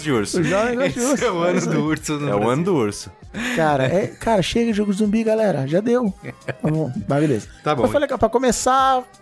de urso. O jovem gosta de Esse urso. é o ano do urso. no É o ano do urso. Cara, é, cara, chega de jogo de zumbi, galera. Já deu. [laughs] Tá bom, mas beleza. Tá bom. Mas foi legal. Pra começar,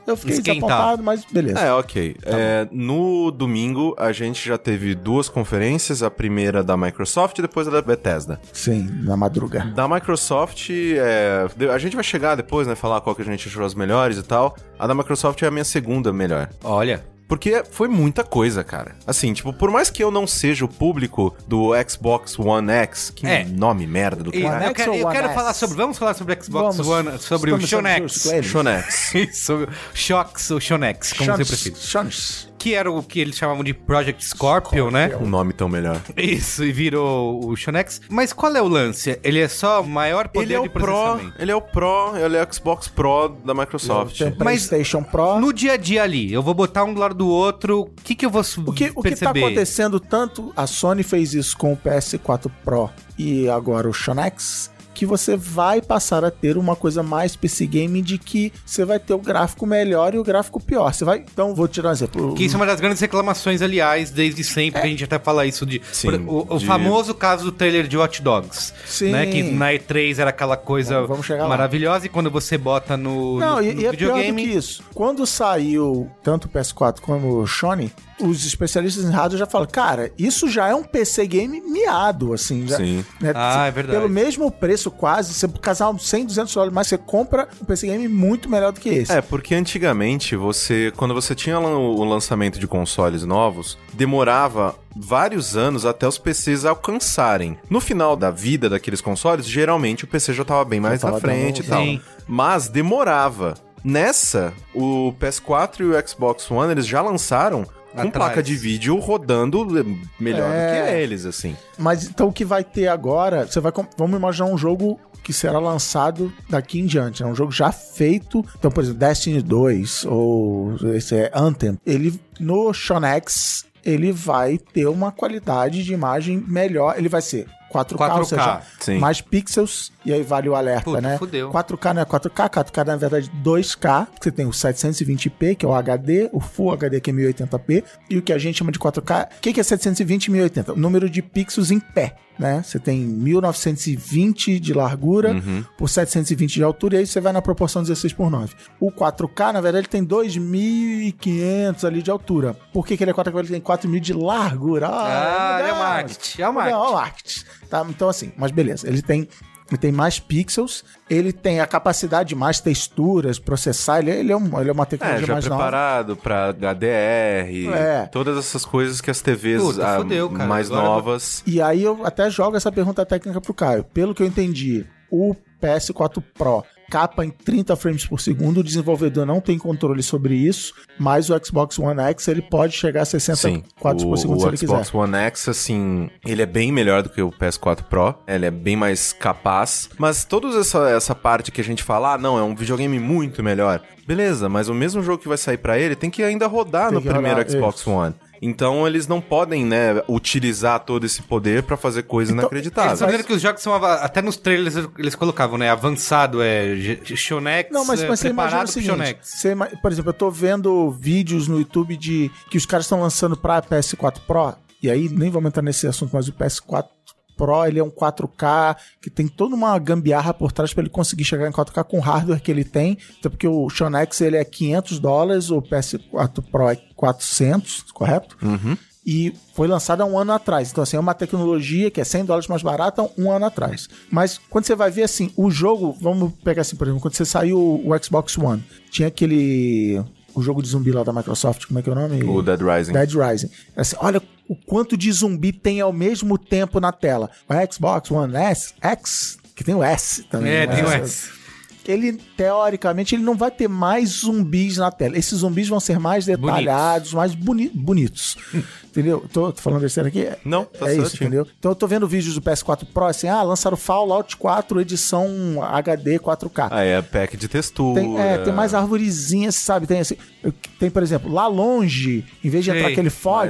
eu fiquei Esquentar. desapontado, mas beleza. É, ok. É, no domingo, a gente já teve duas conferências. A primeira da Microsoft e depois a da Bethesda. Sim, na madruga. Da Microsoft, é, a gente vai chegar depois, né? Falar qual que a gente achou as melhores e tal. A da Microsoft é a minha segunda melhor. Olha. Porque foi muita coisa, cara. Assim, tipo, por mais que eu não seja o público do Xbox One X, que É. nome merda do cara. One eu X quero, eu One quero falar sobre. Vamos falar sobre Xbox Vamos. One, sobre o Shonex. Shonex. [laughs] Isso, o Shox ou Shonex, como você prefere. Shones. Que era o que eles chamavam de Project Scorpion, né? Um nome tão melhor. Isso, e virou o Shonex. Mas qual é o lance? Ele é só maior poder Ele é de o Pro, processamento. ele é o Pro, ele é o Xbox Pro da Microsoft. Tem o Mas- PlayStation Pro. No dia a dia ali, eu vou botar um do lado do outro. O que que eu vou O que, o que tá perceber? acontecendo, tanto a Sony fez isso com o PS4 Pro e agora o Shonex, que você vai passar a ter uma coisa mais PC Game de que você vai ter o gráfico melhor e o gráfico pior. Você vai. Então, vou tirar um exemplo. Que isso é uma das grandes reclamações, aliás, desde sempre, que a gente até fala isso de... Sim, por- o, o de- famoso caso do trailer de Watch Dogs. Sim. Né, que na E3 era aquela coisa Vamos- vamos chegar lá. maravilhosa e quando você bota no, Não, no, e, no e é pior do videogame... que isso. Quando saiu tanto o PS4 como o Sony, os especialistas em hardware já falam, cara, isso já é um PC game miado, assim. Já, Sim. né? Ah, é verdade. Pelo mesmo preço quase, você casar uns 100, 200 dólares, mas você compra um PC game muito melhor do que esse. É, porque antigamente você, quando você tinha o lançamento de consoles novos, demorava vários anos até os PCs alcançarem. No final da vida daqueles consoles, geralmente o PC já estava bem mais tava na frente e tal. Sim. Mas demorava. Nessa, o PS4 e o Xbox One, eles já lançaram com Atrás. placa de vídeo rodando melhor É. do que eles, assim. Mas então o que vai ter agora, você vai vamos imaginar um jogo que será lançado daqui em diante, é um jogo já feito. Então, por exemplo, Destiny 2 ou esse é Anthem, ele no Shonex ele vai ter uma qualidade de imagem melhor, ele vai ser 4K, ou 4K, seja, sim. mais pixels, e aí vale o alerta, Puta, né? fudeu. 4K não é 4K, 4K na verdade 2K, você tem o 720p, que é o HD, o Full HD que é 1080p, e o que a gente chama de 4K. O que que é 720 e 1080? O número de pixels em pé, né? Você tem 1920 de largura por 720 de altura, e aí você vai na proporção 16 por 9. O 4K, na verdade, ele tem 2.500 ali de altura. Por que, que ele é 4K? Ele tem 4.000 de largura. Ah, meu é o Deus! marketing, é o marketing. É o marketing. Tá? Então, assim, mas beleza. Ele tem, ele tem mais pixels, ele tem a capacidade de mais texturas, processar. Ele, ele, é, um, ele é uma É, tecnologia já mais nova. preparado pra HDR, É. todas essas coisas que as TVs Puta, ah, fudeu, cara. mais Agora novas. E aí eu até jogo essa pergunta técnica pro Caio. Pelo que eu entendi, o PS4 Pro capa em 30 frames por segundo, o desenvolvedor não tem controle sobre isso, mas o Xbox One X ele pode chegar a 60 Sim, quadros o, por segundo o se ele Xbox quiser. One X, assim, ele é bem melhor do que o PS4 Pro, ele é bem mais capaz, mas toda essa, essa parte que a gente fala, ah, não, é um videogame muito melhor, beleza, mas o mesmo jogo que vai sair pra ele tem que ainda rodar Tem no primeiro rodar, Xbox isso. One. Então eles não podem, né, utilizar todo esse poder pra fazer coisas Então, Eles inacreditáveis. estão dizendo que os jogos são. Até nos trailers eles colocavam, né? Avançado é Shonex. Não, mas, é, mas você imagina o seguinte, Shonex. você por exemplo, eu tô vendo vídeos no YouTube de que os caras estão lançando pra PS4 Pro, e aí nem vamos entrar nesse assunto, mas o PS4 Pro, ele é um 4K, que tem toda uma gambiarra por trás pra ele conseguir chegar em 4K com o hardware que ele tem, até porque o Shonex ele é 500 dólares, o PS4 Pro é 400, correto? Uhum. e foi lançada há um ano atrás. Então, assim, é uma tecnologia que é 100 dólares mais barata um ano atrás. Mas quando você vai ver, assim, o jogo, vamos pegar assim, por exemplo, quando você saiu o Xbox One, tinha aquele. O jogo de zumbi lá da Microsoft, como é que é o nome? O Dead Rising. Dead Rising. Assim, olha o quanto de zumbi tem ao mesmo tempo na tela. O Xbox One S, X, que tem o S também. É, né? tem o S. Ele, teoricamente, ele não vai ter mais zumbis na tela. Esses zumbis vão ser mais detalhados, mais boni bonitos. [laughs] entendeu? Tô, tô falando besteira aqui? Não, tá É isso, certinho. entendeu? Então eu tô vendo vídeos do PS4 Pro, assim, ah, lançaram Fallout 4 edição HD 4K. Aí é pack de textura. Tem, é, tem mais arvorezinhas, sabe? Tem assim, tem, por exemplo, lá longe, em vez de entrar aquele fog,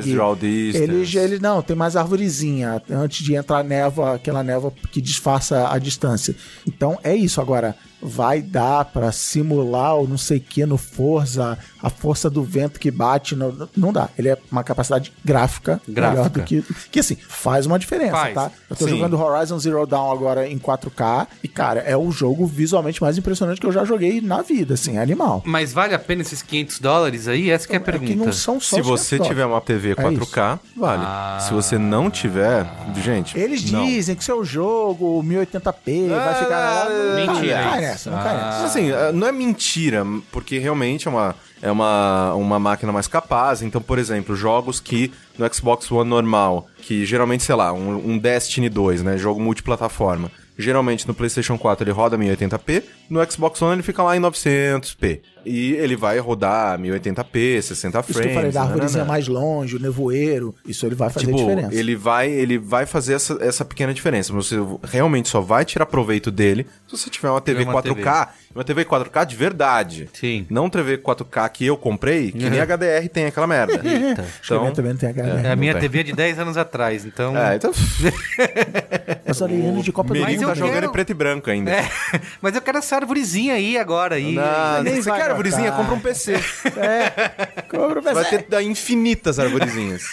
ele, ele não, tem mais arvorezinha antes de entrar a névoa, aquela névoa que disfarça a distância. Então é isso agora. Vai dar pra simular o não sei que no Forza, a força do vento que bate. No, não dá. Ele é uma capacidade gráfica, melhor Gráfica. do que. Que assim, faz uma diferença, Faz. tá? Eu tô Sim. jogando Horizon Zero Dawn agora em 4K e, cara, é o jogo visualmente mais impressionante que eu já joguei na vida, assim, é animal. Mas vale a pena esses 500 dólares aí? Essa que é a É pergunta. que não são só Se você tiver uma TV 4K, vale. Ah. Se você não tiver, gente. Eles não. dizem que seu jogo 1080p vai ficar. Não mentira. Não cai nessa, não cai Ah. nessa. Assim, não é mentira, porque realmente é uma, é uma, uma máquina mais capaz. Então, por exemplo, jogos que no Xbox One normal, que geralmente, sei lá, um, um Destiny 2, né? Jogo multiplataforma. Geralmente no PlayStation 4 ele roda 1080p, no Xbox One ele fica lá em 900p. E ele vai rodar 1080p, 60 Isso frames. que eu falei, da árvorezinha mais longe, o nevoeiro, isso ele vai fazer Tipo, diferença. ele vai, ele vai fazer essa, essa pequena diferença. mas Você realmente só vai tirar proveito dele se você tiver uma TV uma 4K. Uma TV 4K de verdade. Sim. Não TV 4K que eu comprei, que nem HDR tem aquela merda. Acho que a minha Então, também não tem HDR. É a minha tem. TV é de 10 anos atrás, então. é, então [laughs] Mas anos de Copa do Mundo. eu tá jogando quero- em preto e branco ainda. [laughs] É, mas eu quero essa arvorezinha aí agora. Aí. Não, nem você quer arvorezinha? botar. Compra um PC. Compra o PC. Vai ter da infinitas arvorezinhas.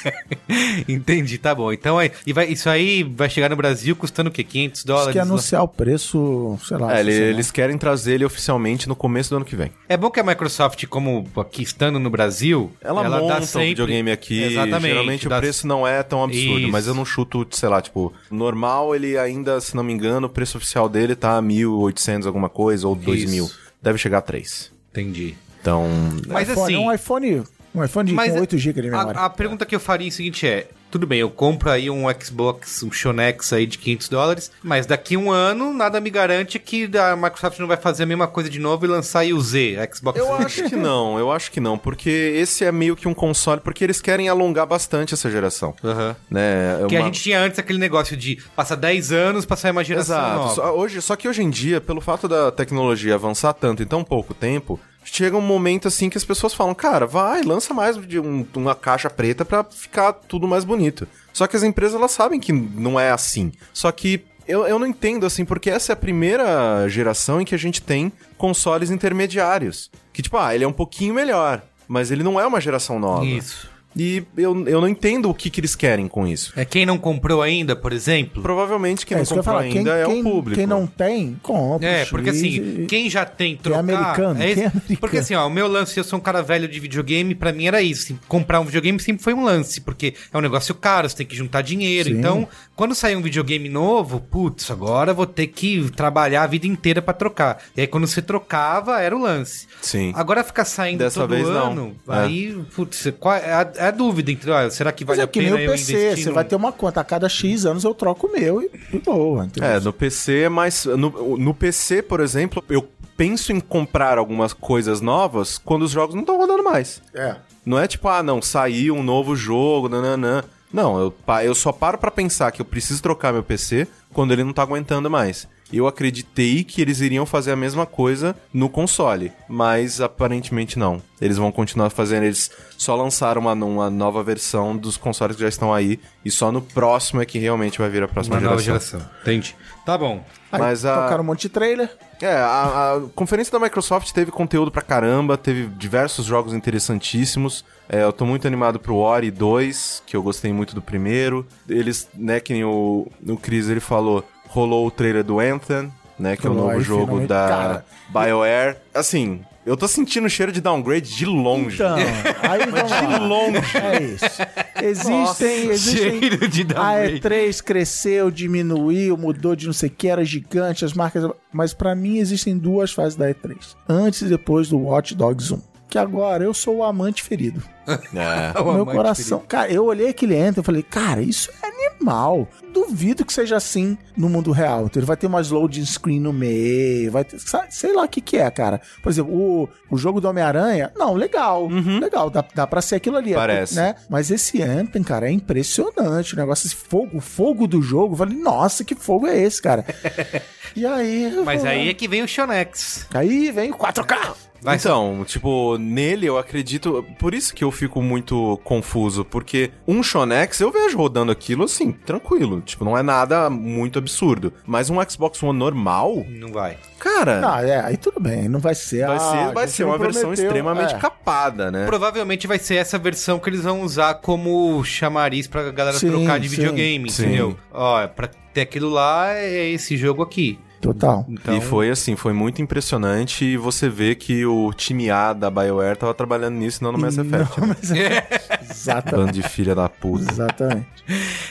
[laughs] Entendi, tá bom. Então é, e vai, isso aí vai chegar no Brasil custando o quê? 500 Acho dólares? que anunciar o preço, sei lá. É, ele- essa semana. eles querem trazer ele oficialmente no começo do ano que vem. É bom que a Microsoft, como aqui estando no Brasil, Ela, dá monta sempre... o videogame aqui. Exatamente. Geralmente dá- o preço não é tão absurdo, Isso. mas eu não chuto, sei lá, tipo, normal ele ainda, se não me engano, o preço oficial dele tá 1.800 alguma coisa ou 2.000. Isso. Deve chegar a 3. Entendi. Então, Mas iPhone, assim... Um iPhone, um iPhone de, Mas com 8 GB de a- memória. A, pergunta que eu faria é o seguinte é... Tudo bem, eu compro aí um Xbox, um Shonex aí de 500 dólares, mas daqui um ano nada me garante que a Microsoft não vai fazer a mesma coisa de novo e lançar aí o Z, Xbox eu acho que não, eu acho que não, porque esse é meio que um console, porque eles querem alongar bastante essa geração. Aham. Né? É Porque a uma- gente tinha antes aquele negócio de passar 10 anos pra sair uma geração Exato. nova. Só, hoje, só que hoje em dia, pelo fato da tecnologia avançar tanto em tão pouco tempo, chega um momento assim que as pessoas falam, cara, vai, lança mais de um- uma caixa preta pra ficar tudo mais bonito. Só que as empresas elas sabem que não é assim. Só que eu, eu não entendo assim, porque essa é a primeira geração em que a gente tem consoles intermediários. Que tipo, ah, ele é um pouquinho melhor, mas ele não é uma geração nova. Isso. E eu, eu não entendo o que, que eles querem com isso. É quem não comprou ainda, por exemplo? Provavelmente quem É não comprou falar. ainda Quem, é quem- o público. Quem não tem, compra. É, porque assim, quem já tem Quem é trocar... americano, esse- quem é americano? Porque assim, ó, o meu lance, eu sou um cara velho de videogame, pra mim era isso. assim, Comprar um videogame sempre foi um lance, porque é um negócio caro, você tem que juntar dinheiro. Sim. Então, quando sair um videogame novo, putz, agora eu vou ter que trabalhar a vida inteira pra trocar. E aí quando você trocava, era o lance. Sim. Agora ficar saindo Dessa todo vez, não. ano, É. aí, putz, qual- é a, é a dúvida, então, ah, será que Mas vale é a que nem pena o eu PC, você num- vai ter uma conta. A cada X anos eu troco o meu e, e boa. entendeu? É, no PC é mais. No, no PC, por exemplo, eu penso em comprar algumas coisas novas quando os jogos não estão rodando mais. É. Não é tipo, ah, não, saiu um novo jogo, nananã. Não, eu, pa- eu só paro pra pensar que eu preciso trocar meu PC quando ele não tá aguentando mais. Eu acreditei que eles iriam fazer a mesma coisa no console, mas aparentemente não. Eles vão continuar fazendo, eles só lançaram uma, uma nova versão dos consoles que já estão aí, e só no próximo é que realmente vai vir a próxima Uma nova geração. geração. Entendi. Tá bom. Aí, Mas a- tocaram um monte de trailer. É, a, a conferência da Microsoft teve conteúdo pra caramba, teve diversos jogos interessantíssimos. É, eu tô muito animado pro Ori 2, que eu gostei muito do primeiro. Eles, né, que nem o, o Chris ele falou, rolou o trailer do Anthem, né, que é o novo jogo finalmente, da cara. BioWare. Assim, eu tô sentindo o cheiro de downgrade de longe. Então, aí [laughs] vamos de longe. É isso. Existem, existem. Cheiro de A downgrade. E3 cresceu, diminuiu, mudou de não sei o que, era gigante, as marcas. Mas pra mim existem duas fases da E3. Antes e depois do Watch Dogs 1. Que agora eu sou o amante ferido. É. [laughs] O Meu amante coração. Cara, eu olhei aquele enter e falei, cara, isso é animal. Duvido que seja assim no mundo real. Então, ele vai ter umas loading screen no meio, vai ter. sei lá o que, que é, cara. Por exemplo, o, o jogo do Homem-Aranha, não, legal. Legal, dá, dá pra ser aquilo ali. é, Parece. né? Mas esse Anthem, cara, é impressionante. O negócio, esse fogo, o fogo do jogo. Eu falei, nossa, que fogo é esse, cara? [laughs] e aí. Mas aí é que vem o Shonex. Aí vem o 4K. Vai, então, tipo, nele eu acredito. Por isso que eu fico muito confuso, porque um Shonex eu vejo rodando aquilo assim, tranquilo. Tipo, não é nada muito absurdo. Mas um Xbox One normal, Não vai. cara, Não, é, aí tudo bem. Não vai ser. vai ah, ser, a vai ser uma versão prometeu, extremamente é. capada, né? Provavelmente vai ser essa versão que eles vão usar como chamariz pra galera Sim, trocar de sim. videogame, Sim. entendeu? Ó, pra ter aquilo lá é esse jogo aqui. Total. Então, E foi assim, foi muito impressionante e você vê que o time A da BioWare tava trabalhando nisso, não no Mass Effect. Não, né? mas é- Exatamente. Bando de filha da puta. Exatamente.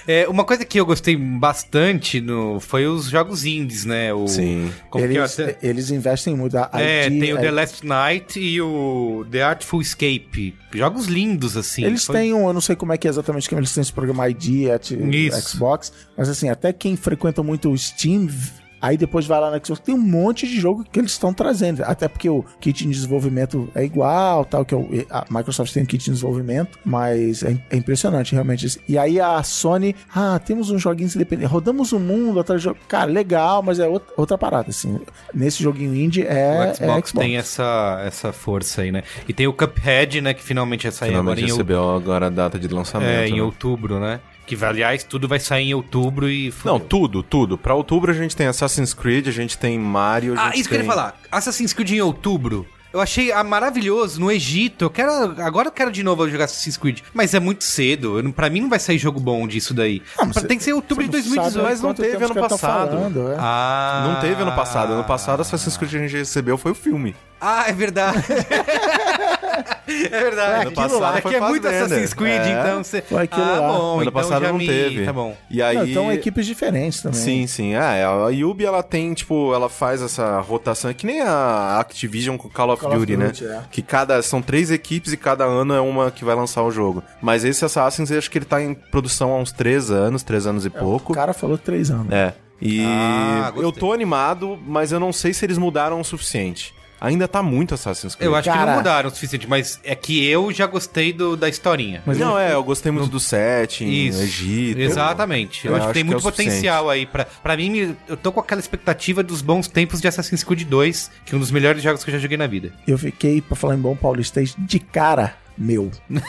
É, uma coisa que eu gostei bastante no, foi os jogos indies, né? O, Sim. Como que é Eles, até- eles investem muito. A É, ID, tem o a- The Last Night e o The Artful Escape. Jogos lindos, assim. Eles Foi- têm um, eu não sei como é que é exatamente como eles têm esse programa ID at. Xbox, mas assim, até quem frequenta muito o Steam, aí depois vai lá no Xbox, tem um monte de jogo que eles estão trazendo, até porque o kit de desenvolvimento é igual, tal, que é a Microsoft tem um kit de desenvolvimento, mas é, é impressionante realmente. E aí a Sony, ah, temos uns joguinhos independentes, rodamos o mundo atrás de jogo, cara, legal, mas é outra, outra parada, assim, nesse joguinho indie é O Xbox, é Xbox. tem essa, essa força aí, né? E tem o Cuphead, né? Que finalmente vai sair Finalmente agora em, recebeu agora a data de lançamento. é, em né? outubro, né? Que, aliás, tudo vai sair em outubro e... Não, fudeu. tudo, tudo. Pra outubro a gente tem Assassin's Creed, a gente tem Mario, a Ah, isso que eu tem... ia falar. Assassin's Creed em outubro. Eu achei ah, maravilhoso no Egito. Eu quero. Agora eu quero de novo jogar Assassin's Creed. Mas é muito cedo. Eu não- pra mim não vai sair jogo bom disso daí. Não, Pra- você- tem que ser outubro de Você não 2018. sabe mas não teve ano passado. falando, é. Ah. Não teve ano passado. Ano passado Assassin's Creed que a gente recebeu foi o filme. Ah, é verdade. [laughs] é verdade. Ano passado é foi que é muito. Assassin's Creed, É. então você. Foi aquilo ah, lá. bom. ano então passado já não me... teve. Tá bom. E aí... Não, então equipes diferentes também. Sim, sim. É, a Yubi, ela tem, tipo, ela faz essa rotação, é que nem a Activision com Call of Call of Duty, né? Duty, é. Que cada, são três equipes e cada ano é uma que vai lançar o jogo. Mas esse Assassin's, eu acho que ele tá em produção há uns três anos, três anos e pouco. O cara falou três anos. É. E Ah, eu tô animado, mas eu não sei se eles mudaram o suficiente. Ainda tá muito Assassin's Creed. Eu acho que Cara- não mudaram o suficiente, mas é que eu já gostei do, da historinha. Mas não, é, eu gostei muito do setting, Isso. Egito. Exatamente. Eu, Eu acho que tem que muito é potencial aí. Pra, pra mim, eu tô com aquela expectativa dos bons tempos de Assassin's Creed 2, que é um dos melhores jogos que eu já joguei na vida. Eu fiquei, pra falar em bom paulistês, de cara meu. [laughs]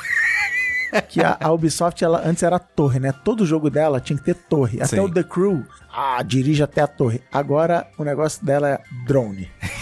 que a, a Ubisoft, ela antes era torre, né? Todo jogo dela tinha que ter torre. Até Sim. o The Crew, ah, dirige até a torre. Agora o negócio dela é drone. [laughs]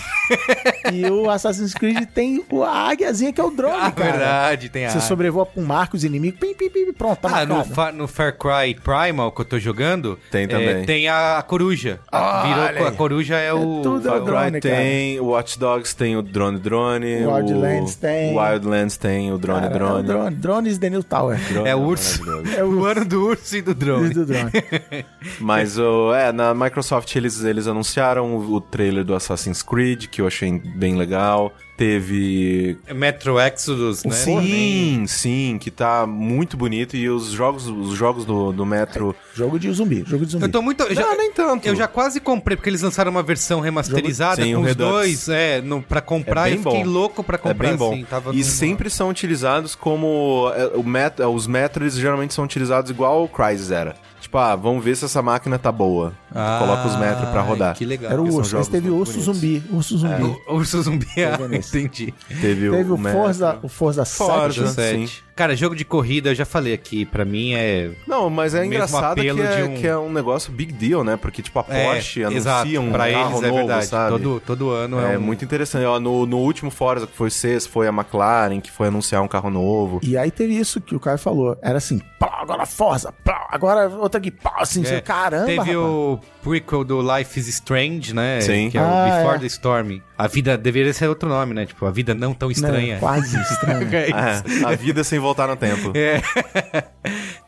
e o Assassin's Creed tem o- a águiazinha que é o drone, Ah, cara. verdade, tem a. Você sobrevoa pra um marco, os inimigos, pim, pim, pim, pronto, tá ah, no. Fa- no Far Cry Primal que eu tô jogando, Tem é, também. tem a coruja. Ah, Virou, a coruja é o. tudo Far é o drone, Cry cara. tem, o Watch Dogs tem o Drone Drone, O Wildlands tem. o Wildlands tem o Drone Cara, é o Drone. drone. Drones The New Tower. Drone É o urso. É o ano do urso e do drone. do drone. [laughs] Mas o, é, na Microsoft eles, eles anunciaram o, o trailer do Assassin's Creed, que que eu achei bem legal. Teve. Metro Exodus, né? Sim, sim, que tá muito bonito. E os jogos, os jogos do, do Metro. Jogo de zumbi, jogo de zumbi. Eu tô muito. eu já, Não, nem tanto. Eu já quase comprei, porque eles lançaram uma versão remasterizada Sim, com os dois, é, no, pra comprar. É e bem fiquei bom. louco pra É comprar, bem bom. assim, tava e sempre são utilizados como. é, O met, os Metro, eles geralmente são utilizados igual o Crysis era. Tipo, ah, vamos ver se essa máquina tá boa. Ah, Coloca os Metro pra rodar. Que legal. Era o urso, mas teve urso bonitos. zumbi, urso zumbi. O Urso Zumbi, ah, [laughs] entendi. Teve, Teve o Metro. Forza, o Forza, Forza. 7. Sim. Cara, jogo de corrida, eu já falei aqui, pra mim é... Não, mas é engraçado que é, um- que é um negócio big deal, né? Porque, tipo, a Porsche é, anuncia exato, um pra carro eles é novo, verdade. sabe? Todo, todo ano é, É um... muito interessante. Ó, no, no último Forza, que foi o sexto, foi a McLaren, que foi anunciar um carro novo. E aí teve isso que o Caio falou. Era assim, pá, agora Forza, pá, agora outra aqui, pá, assim, É, caramba, Teve rapaz. o prequel do Life is Strange, né? Sim. Que é o Ah, Before é. the Storm. A vida deveria ser outro nome, né? Tipo, a vida não tão estranha. quase estranho. [laughs] É. É, a vida sem voltar no tempo. [laughs] É.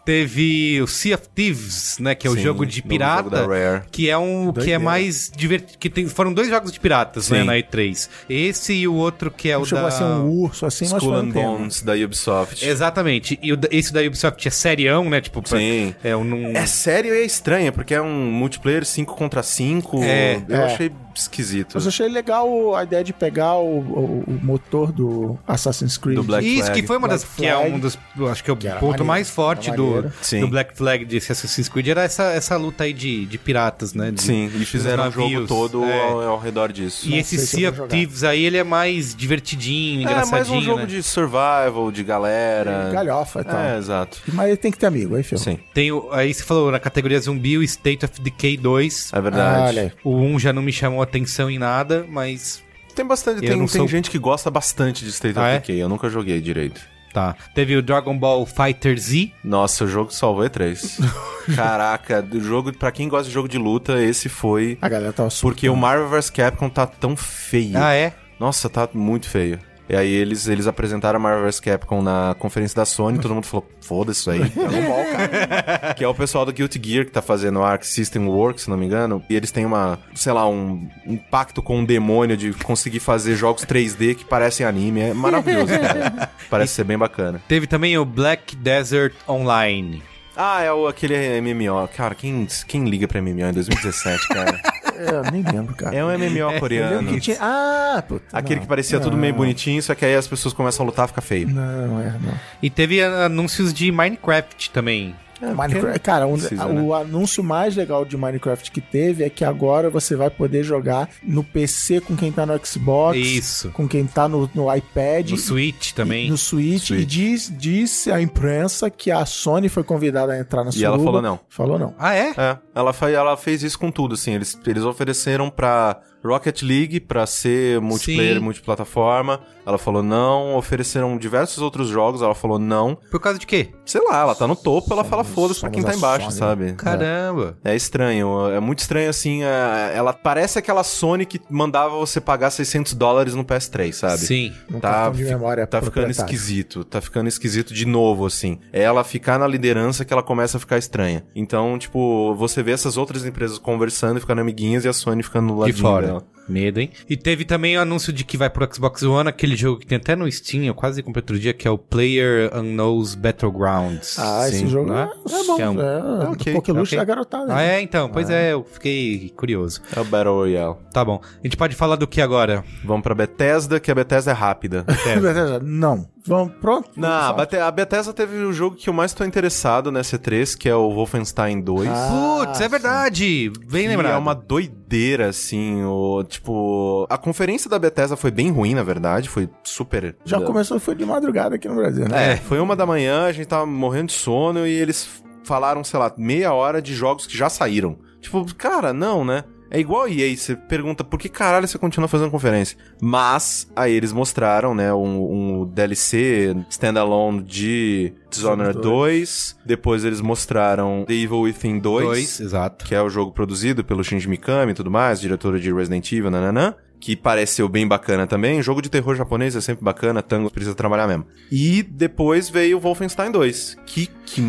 Teve o Sea of Thieves, né? Que é o Sim, jogo de pirata. jogo da Rare. Que é um que é Doideira. mais divertido. Que tem, foram dois jogos de piratas, né? Sim. Na E3. Esse e o outro que é o Chegou da. a ser um urso, assim, mas Skull foi and um. Bones da Ubisoft. Exatamente. E o, da- esse da Ubisoft é serião, né? Tipo, pra- Sim. É um. num- É sério e é estranho, porque é um multiplayer 5 contra 5. É, eu é. achei esquisito. Mas eu achei legal a ideia de pegar o, o- o motor do Assassin's Creed. Do Black Isso, Flag. que foi uma das. Black Que é Flag. um dos. Acho que é o ponto maneiro, mais forte do, do Black Flag de Assassin's Creed. Era essa, essa luta aí de, de piratas, né? De- Sim, e fizeram o jogo todo É. ao, ao redor disso. E Não esse Sea of. Thieves aí, ele é mais divertidinho, É, engraçadinho, mais um jogo né? de survival, de galera. Galhofa e tal. É, exato. Mas ele tem que ter amigo, aí, filho. Sim, Tem o, aí você falou na categoria zumbi, o State of Decay 2. é verdade. Ah. O 1 já não me chamou atenção em nada, mas Tem bastante, tem, não tem sou- gente que gosta bastante de State Ah, of é? Decay. Eu nunca joguei direito. tá. Teve o Dragon Ball Fighter Z. Nossa, o jogo salvou E3. [laughs] Caraca, do jogo, pra quem gosta de jogo de luta, esse foi. A galera tava super. Porque o Marvel vs Capcom tá tão feio. Ah, é? Nossa, tá muito feio. E aí eles, eles apresentaram a Marvel vs Capcom na conferência da Sony, todo mundo falou, foda-se isso aí. [laughs] É normal, cara. [laughs] que é o pessoal do Guilty Gear que tá fazendo o Arc System Works, se não me engano. E eles têm uma, sei lá, um, um pacto com um demônio de conseguir fazer jogos 3D que parecem anime. É maravilhoso, cara. [laughs] Parece ser bem bacana. Teve também o Black Desert Online. Ah, é o, aquele MMO. Cara, quem, quem liga pra MMO em 2017, cara? É, eu nem lembro, cara. É um MMO lembro coreano. que tinha... Ah, puta. Aquele não. que parecia tudo meio bonitinho, só que aí as pessoas começam a lutar e fica feio. Não, é, não. E teve anúncios de Minecraft também. Minecraft, cara, um- precisa, o né? anúncio mais legal de Minecraft que teve é que agora você vai poder jogar no PC com quem tá no Xbox, Isso. com quem tá no, no iPad, No Switch também. e no Switch, e Switch. diz, disse a imprensa que a Sony foi convidada a entrar na E ela falou não. Falou não. Ah, é? É, ela, ela fez isso com tudo, assim. Eles, eles ofereceram pra Rocket League pra ser multiplayer, Sim. multiplataforma. Ela falou não. Ofereceram diversos outros jogos, ela falou não. Por causa de quê? Sei lá, ela tá no topo, ela fala foda-se pra quem tá embaixo, Sony. sabe? Caramba. É estranho, é muito estranho assim. é- ela parece aquela Sony que mandava você pagar 600 dólares no PS3, sabe? Sim. Um Tá, de memória tá ficando esquisito, tá ficando esquisito de novo, assim. É ela ficar na liderança que ela começa a ficar estranha. Então, tipo, você vê essas outras empresas conversando e ficando amiguinhas e a Sony ficando no De fora. dela. Medo, hein? E teve também o anúncio de que vai pro Xbox One, aquele jogo que tem até no Steam, eu quase comprei outro dia, que é o Player Unknown's Battlegrounds. Ah, esse Sim, jogo né? é, é bom. Que é um- É, é Pokéluche ok. da garotada. Ah, né? é? Então, pois é, eu fiquei curioso. É o Battle Royale. Tá bom. A gente pode falar do que agora? Vamos pra Bethesda, que a Bethesda é rápida. [laughs] Beleza, Não. Vamos, pronto? Não, a Bethesda teve o jogo que eu mais tô interessado nessa E3, que é o Wolfenstein 2. Ah, Putz, é verdade! Bem lembrado. É uma doideira, assim, o, tipo... A conferência da Bethesda foi bem ruim, na verdade, foi super... Já começou, foi de madrugada aqui no Brasil, né? É, foi uma da manhã, a gente tava morrendo de sono e eles falaram, sei lá, meia hora de jogos que já saíram. Tipo, cara, não, né? É igual a EA, você pergunta por que caralho você continua fazendo conferência. Mas, aí eles mostraram, né, um, um DLC standalone de Dishonored 2. Depois eles mostraram The Evil Within 2, Dois, exato. que é o jogo produzido pelo Shinji Mikami e tudo mais, diretor de Resident Evil, nananã. Que pareceu bem bacana também. Jogo de terror japonês é sempre bacana, Tango precisa trabalhar mesmo. E depois veio o Wolfenstein 2. Que, que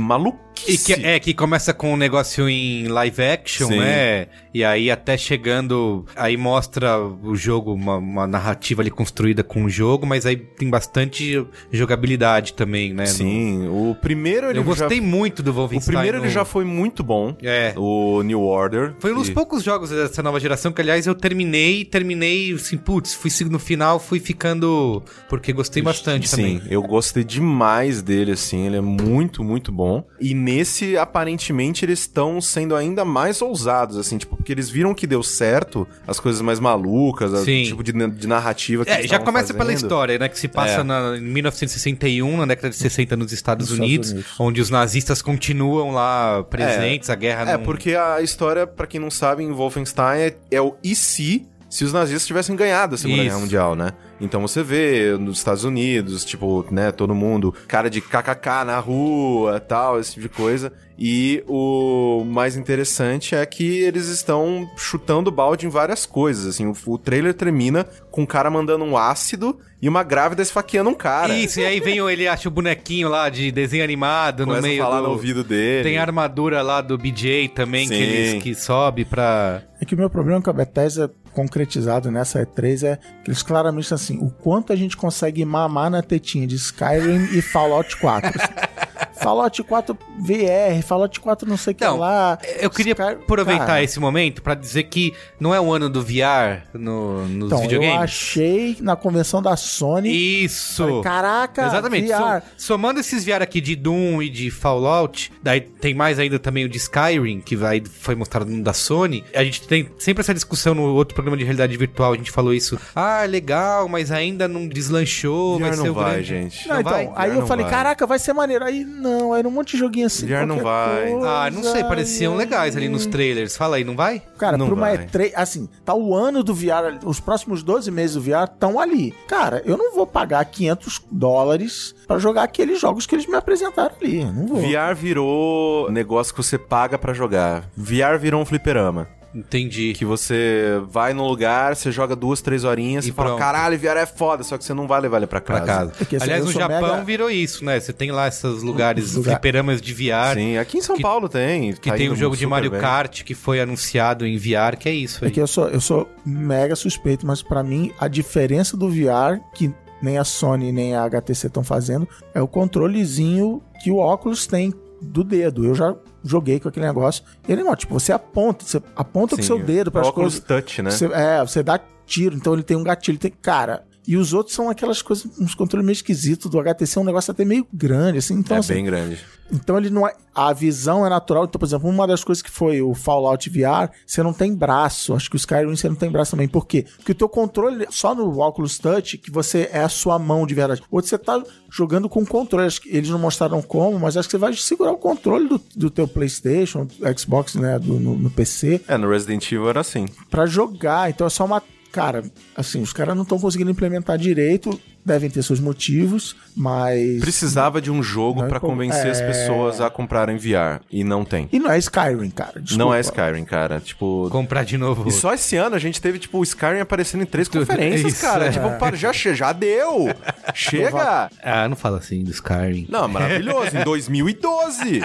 E que, é, que começa com um negócio em live action, Sim. né? E aí até chegando. Aí mostra o jogo, uma, uma narrativa ali construída com o jogo, mas aí tem bastante jogabilidade também, né? Sim, o primeiro ele Eu gostei já... muito do O Wolfenstein. primeiro ele no- já foi muito bom. É. O New Order. Foi um dos E- poucos jogos dessa nova geração que, aliás, eu terminei, terminei, assim, putz, fui no final, fui ficando. Porque gostei bastante Sim, também. eu gostei demais dele, assim, ele é muito, muito bom. E nesse, aparentemente, eles estão sendo ainda mais ousados, assim, tipo, porque eles viram que deu certo, as coisas mais malucas, o tipo de, de narrativa que É, eles já começa pela fazendo. história, né? Que se passa É. na, em 1961, na década de 60 nos Estados, Nos Unidos, Estados Unidos. onde os nazistas continuam lá presentes, a guerra É, não... porque a história, pra quem não sabe, em Wolfenstein é, é o e se se os nazistas tivessem ganhado a Segunda Isso. Guerra Mundial, né? Então você vê nos Estados Unidos, tipo, né, todo mundo, cara de kkk na rua, tal, esse tipo de coisa. E o mais interessante é que eles estão chutando balde em várias coisas, assim. O, o trailer termina com um cara mandando um ácido e uma grávida esfaqueando um cara. Isso, e aí vem o, ele acha o bonequinho lá de desenho animado no Começa meio a falar do... no ouvido dele. Tem a armadura lá do BJ também, que, Sim. eles, que sobe pra... É que o meu problema com a Bethesda concretizado nessa E3 é que eles claramente assim, o quanto a gente consegue mamar na tetinha de Skyrim e Fallout 4. [laughs] Fallout 4 VR, Fallout 4 não sei o que Não, lá. Eu queria aproveitar Cara, esse momento pra dizer que não é o ano do VR no, nos Então, videogames. eu achei na convenção da Sony. Isso! Falei, Caraca, Exatamente. VR. So- somando esses VR aqui de Doom e de Fallout, daí tem mais ainda também o de Skyrim, que vai, foi mostrado no da Sony. A gente tem sempre essa discussão no outro programa de realidade virtual, a gente falou isso. Ah, legal, mas ainda não deslanchou, VR vai ser não o vai, grande... gente. Não, Não então, vai? aí VR eu não falei, vai. caraca, vai ser maneiro. Aí não, era um monte de joguinho assim. VR não vai. coisa, Ah, não sei, pareciam aí- legais ali nos trailers. Fala aí, não vai? Cara, Não pra uma vai. E3, assim, tá o ano do VR, os próximos 12 meses do VR estão ali. Cara, eu não vou pagar 500 dólares pra jogar aqueles jogos que eles me apresentaram ali. Não vou. VR virou negócio que você paga pra jogar. VR virou um fliperama. Entendi. Que você vai no lugar, você joga duas, três horinhas, E fala, pronto. caralho, VR é foda, só que você não vai levar ele pra Pra casa. casa. Porque, assim, Aliás, no Japão mega- virou isso, né? Você tem lá esses lugares, Lugar- fliperamas de VR. Sim, aqui em São Que- Paulo tem. Que tá tem o indo jogo de Mario bem. Kart que foi anunciado em VR, que é isso É aí. que eu sou, eu sou mega suspeito, mas pra mim a diferença do VR, que nem a Sony nem a HTC estão fazendo, é o controlezinho que o óculos tem do dedo. Eu já joguei com aquele negócio. Ele não, tipo, você aponta, você aponta com o Sim, seu dedo para as coisas. touch, né? Você, é, você dá tiro, então ele tem um gatilho. Tem, cara, e os outros são aquelas coisas, uns controles meio esquisitos. Do HTC é um negócio até meio grande, assim. Então, é assim, bem grande. então ele não é. A visão é natural. Então, por exemplo, uma das coisas que foi o Fallout VR, você não tem braço. Acho que o Skyrim você não tem braço também. Por quê? Porque o teu controle, só no Oculus Touch, que você é a sua mão de verdade. Outro você tá jogando com controle. Acho que eles não mostraram como, mas acho que você vai segurar o controle do, do teu PlayStation, Xbox, né? Do, no, no PC, É, no Resident Evil era assim. pra jogar. Então é só uma. Cara, assim, os caras não estão conseguindo implementar direito. Devem ter seus motivos, mas. Precisava de um jogo pô, convencer as é. pessoas a comprarem VR. E não tem. E não é Skyrim, cara. Desculpa. Não é Skyrim, cara. Tipo. Comprar de novo. E só esse ano a gente teve, tipo, o Skyrim aparecendo em três [laughs] conferências, isso, cara. é. Tipo, para, já, che- já deu! [laughs] Chega! Ah, não fala assim do Skyrim. Não, maravilhoso. Em 2012!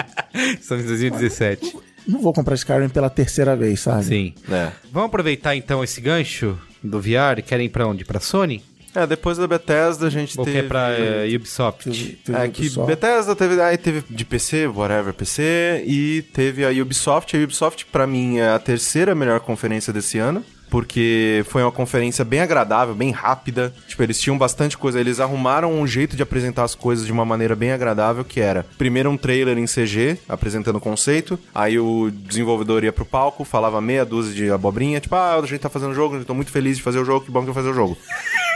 Estamos [laughs] em 2017. Não vou comprar Skyrim pela terceira vez, sabe? Sim. É. Vamos aproveitar então esse gancho do VR. Querem ir pra onde? Pra Sony? É, depois da Bethesda a gente Ou teve... quer pra eh, Ubisoft? Teve- teve É que Ubisoft. Bethesda teve, aí teve de PC, whatever, PC, e teve a Ubisoft. A Ubisoft, pra mim, é a terceira melhor conferência desse ano. Porque foi uma conferência bem agradável, bem rápida. Tipo, eles tinham bastante coisa. Eles arrumaram um jeito de apresentar as coisas de uma maneira bem agradável, que era primeiro um trailer em CG, apresentando o conceito. Aí o desenvolvedor ia pro palco, falava meia dúzia de abobrinha, tipo, ah, a gente tá fazendo o jogo, eu tô muito feliz de fazer o jogo, que bom que eu vou fazer o jogo.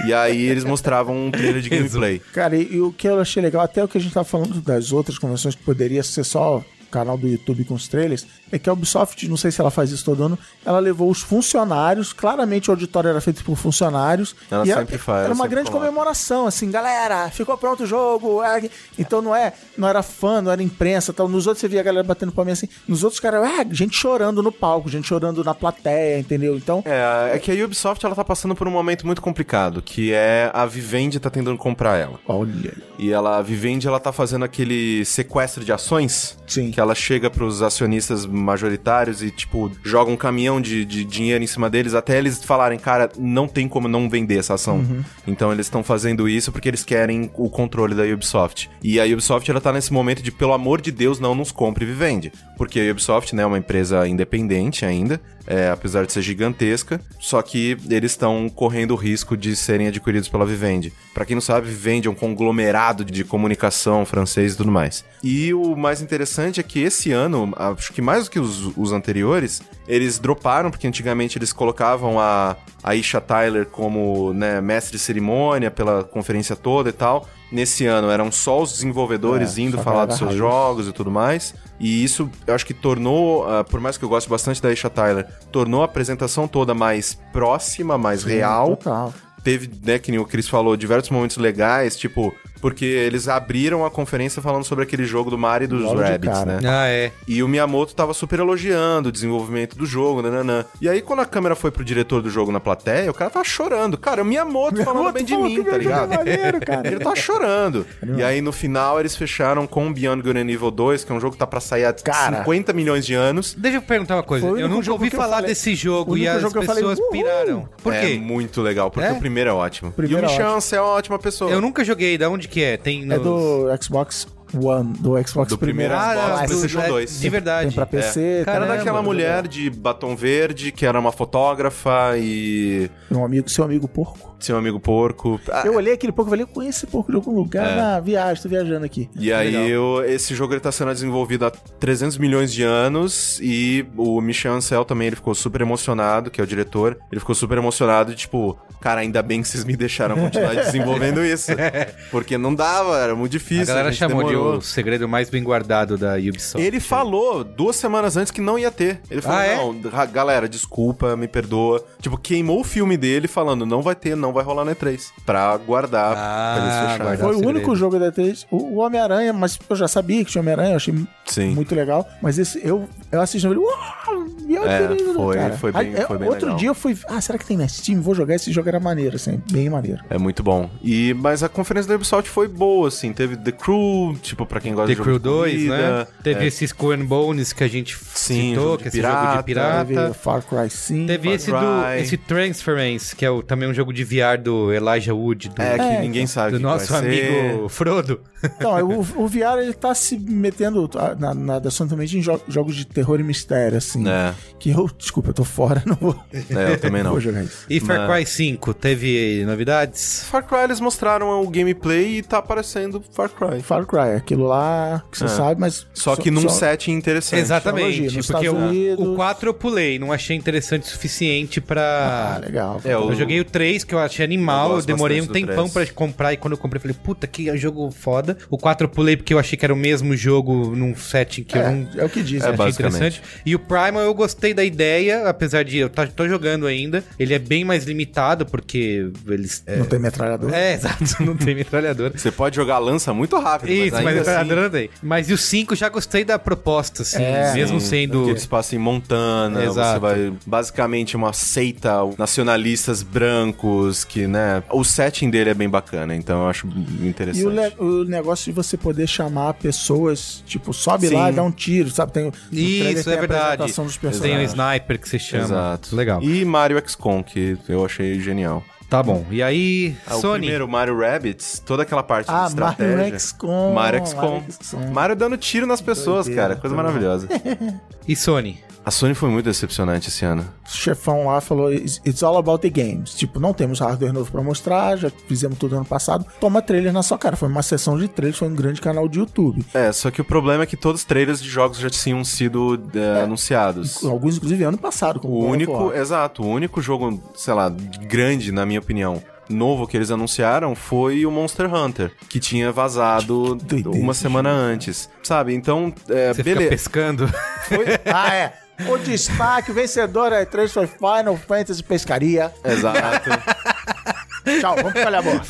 E aí eles mostravam um trailer de [laughs] gameplay. Cara, e, e o que eu achei legal, até o que a gente tava falando das outras convenções que poderia ser só canal do YouTube com os trailers, é que a Ubisoft, não sei se ela faz isso todo ano, ela levou os funcionários, claramente o auditório era feito por funcionários. Ela e era- sempre faz, Era uma sempre grande coloca. comemoração, assim, galera, ficou pronto o jogo. é, Então não é, não era fã, não era imprensa, tal. Nos outros você via a galera batendo palminha assim, nos outros caras, é, gente chorando no palco, gente chorando na plateia, entendeu? Então, É, é que a Ubisoft ela tá passando por um momento muito complicado, que é a Vivendi tá tentando comprar ela. olha, E ela, a Vivendi, ela tá fazendo aquele sequestro de ações Sim. que ela chega pros acionistas majoritários e, tipo, joga um caminhão de, de dinheiro em cima deles até eles falarem, cara, não tem como não vender essa ação. Então eles estão fazendo isso porque eles querem o controle da Ubisoft. E a Ubisoft, ela tá nesse momento de, pelo amor de Deus, não nos compre e Vivendi. Porque a Ubisoft, né, é uma empresa independente ainda, é, apesar de ser gigantesca, só que eles estão correndo o risco de serem adquiridos pela Vivendi. Pra quem não sabe, Vivendi é um conglomerado de comunicação francês e tudo mais. E o mais interessante é que esse ano, acho que mais do que os, os anteriores, eles droparam, porque antigamente eles colocavam a, a Isha Tyler como né, mestre de cerimônia pela conferência toda e tal. Nesse ano eram só os desenvolvedores É, indo falar dos seus raiz. jogos e tudo mais. E isso eu acho que tornou, ah, por mais que eu goste bastante da Isha Tyler, tornou a apresentação toda mais próxima, mais real. Total. Teve, né, que nem o Chris falou, diversos momentos legais, tipo, porque eles abriram a conferência falando sobre aquele jogo do Mario e dos Logo Rabbids, né? Ah, é. E o Miyamoto tava super elogiando o desenvolvimento do jogo, nananã. E aí, quando a câmera foi pro diretor do jogo na plateia, o cara tava chorando. Cara, o Miyamoto, falando bem de mim, tá é ligado? maneiro, [laughs] cara. Ele tava chorando. E aí, no final, eles fecharam com Beyond Good and Evil 2, que é um jogo que tá pra sair há Cara. 50 milhões de anos. Deixa eu perguntar uma coisa. Eu nunca ouvi falar falei- desse jogo e as jogo falei, pessoas "Uhul!" piraram. Por é quê? muito legal, porque É? o primeiro é ótimo. Primeiro e o é Michel Ancel é uma ótima pessoa. Eu nunca joguei. Da onde que é? Tem É do Xbox One, do Xbox Do primeiro. Xbox, Ah, PlayStation é, 2. De verdade. Tem pra PC. Cara, Era Caramba, daquela mulher de batom verde, que era uma fotógrafa e Um amigo, seu amigo porco. seu amigo porco. Ah, Eu olhei aquele porco e falei, eu conheço esse porco de algum lugar É. na viagem, tô viajando aqui. E aí, eu- esse jogo ele tá sendo desenvolvido há 300 milhões de anos e o Michel Ancel também ele ficou super emocionado, que é o diretor. Ele ficou super emocionado e tipo, cara, ainda bem que vocês me deixaram continuar [laughs] desenvolvendo isso. Porque não dava, era muito A difícil. galera gente chamou demorou. de o segredo mais bem guardado da Ubisoft. Ele falou duas semanas antes que não ia ter. Ele falou: Ah, é? não, ra- galera, desculpa, me perdoa. Tipo, queimou o filme dele falando: não vai ter, não vai rolar na E3. Pra guardar, Ah, pra eles fecharem. guardar. Foi o segredo. único jogo da E3. O, o Homem-Aranha, mas eu já sabia que tinha Homem-Aranha, eu achei Sim. muito legal. Mas esse, eu, eu assisti e falei, uau, meu É, querido, foi- cara. foi bem- Aí, é, foi bem Outro legal. dia eu fui, ah, será que tem na Steam? Vou jogar esse jogo, era maneiro, assim, bem maneiro. É muito bom. E, mas a conferência da Ubisoft foi boa, assim. Teve The Crew, tipo, pra quem gosta The de Crew jogo de 2, corrida. né? Teve É, esse Skull and Bones que a gente Sim, citou, jogo que de é esse jogo de pirata. Teve. Far Cry 5. Teve Far esse do Cry. esse Transference, que é o, também um jogo de VR do Elijah Wood, do, É, que É, ninguém sabe do nosso vai amigo ser. Frodo. Então, o, [laughs] o VR ele tá se metendo na, na da Sony também em jo- jogos de terror e mistério, assim. É, Que eu, desculpa, eu tô fora, não vou, é, eu também [laughs] não. vou jogar isso. E Far Mas- Cry 5, teve novidades? Far Cry eles mostraram o gameplay e tá aparecendo Far Cry. Far Cry, aquilo lá que você É. sabe, mas. Só que num setting interessante. Exatamente, porque o, o 4 eu pulei, não achei interessante o suficiente Ah, pra... legal. É, o- Eu joguei o 3, que eu achei Eu animal, eu, gosto demorei um tempão 3. pra comprar, e quando eu comprei, eu falei, puta, que jogo foda. O 4 eu pulei porque eu achei que era o mesmo jogo num setting que eu não... É, é o que diz, É, achei basicamente. interessante. E o Primal eu gostei da ideia, apesar de eu tá, tô jogando ainda. Ele é bem mais limitado, porque eles... É, Não tem metralhador. é, [laughs] exato, não tem metralhadora. Você pode jogar lança muito rápido, Isso, mas mas ainda metralhadora assim... tem. Mas e o 5 já gostei da proposta, assim, É, mesmo Sim, sendo... Porque eles passam em Montana, Exato. você vai... Basicamente uma seita nacionalistas brancos que, né... O setting dele é bem bacana, então eu acho interessante. E o, le- o negócio de você poder chamar pessoas, tipo, sobe Sim. lá e dá um tiro, sabe? Tem, Isso, tem é a verdade. Tem o personagens. sniper que você chama. Exato. Legal. E Mario XCOM, que eu achei genial. Tá bom. E aí, Ah, o Sony? primeiro, Mario Rabbids, toda aquela parte Ah, de estratégia. Mario XCOM. Mario XCOM. Mario XCOM. Mario dando tiro nas pessoas, Doideira, cara. Coisa tá maravilhosa. E Sony? A Sony foi muito decepcionante esse ano. O chefão lá falou: "It's all about the games. Tipo, não temos hardware novo pra mostrar, já fizemos tudo ano passado. Toma trailer na sua cara. Foi uma sessão de trailers, foi um grande canal de YouTube. É, só que o problema é que todos os trailers de jogos já tinham sido é, anunciados. Alguns, inclusive, ano passado. como O único, exato, o único jogo, sei lá, grande, na minha opinião, novo que eles anunciaram foi o Monster Hunter, que tinha vazado doideira uma semana antes, sabe? Então, é, Você fica beleza. pescando? Ah, é. O destaque, o vencedor da E3 foi Final Fantasy Pescaria. Exato. [laughs] Tchau, vamos pra boa.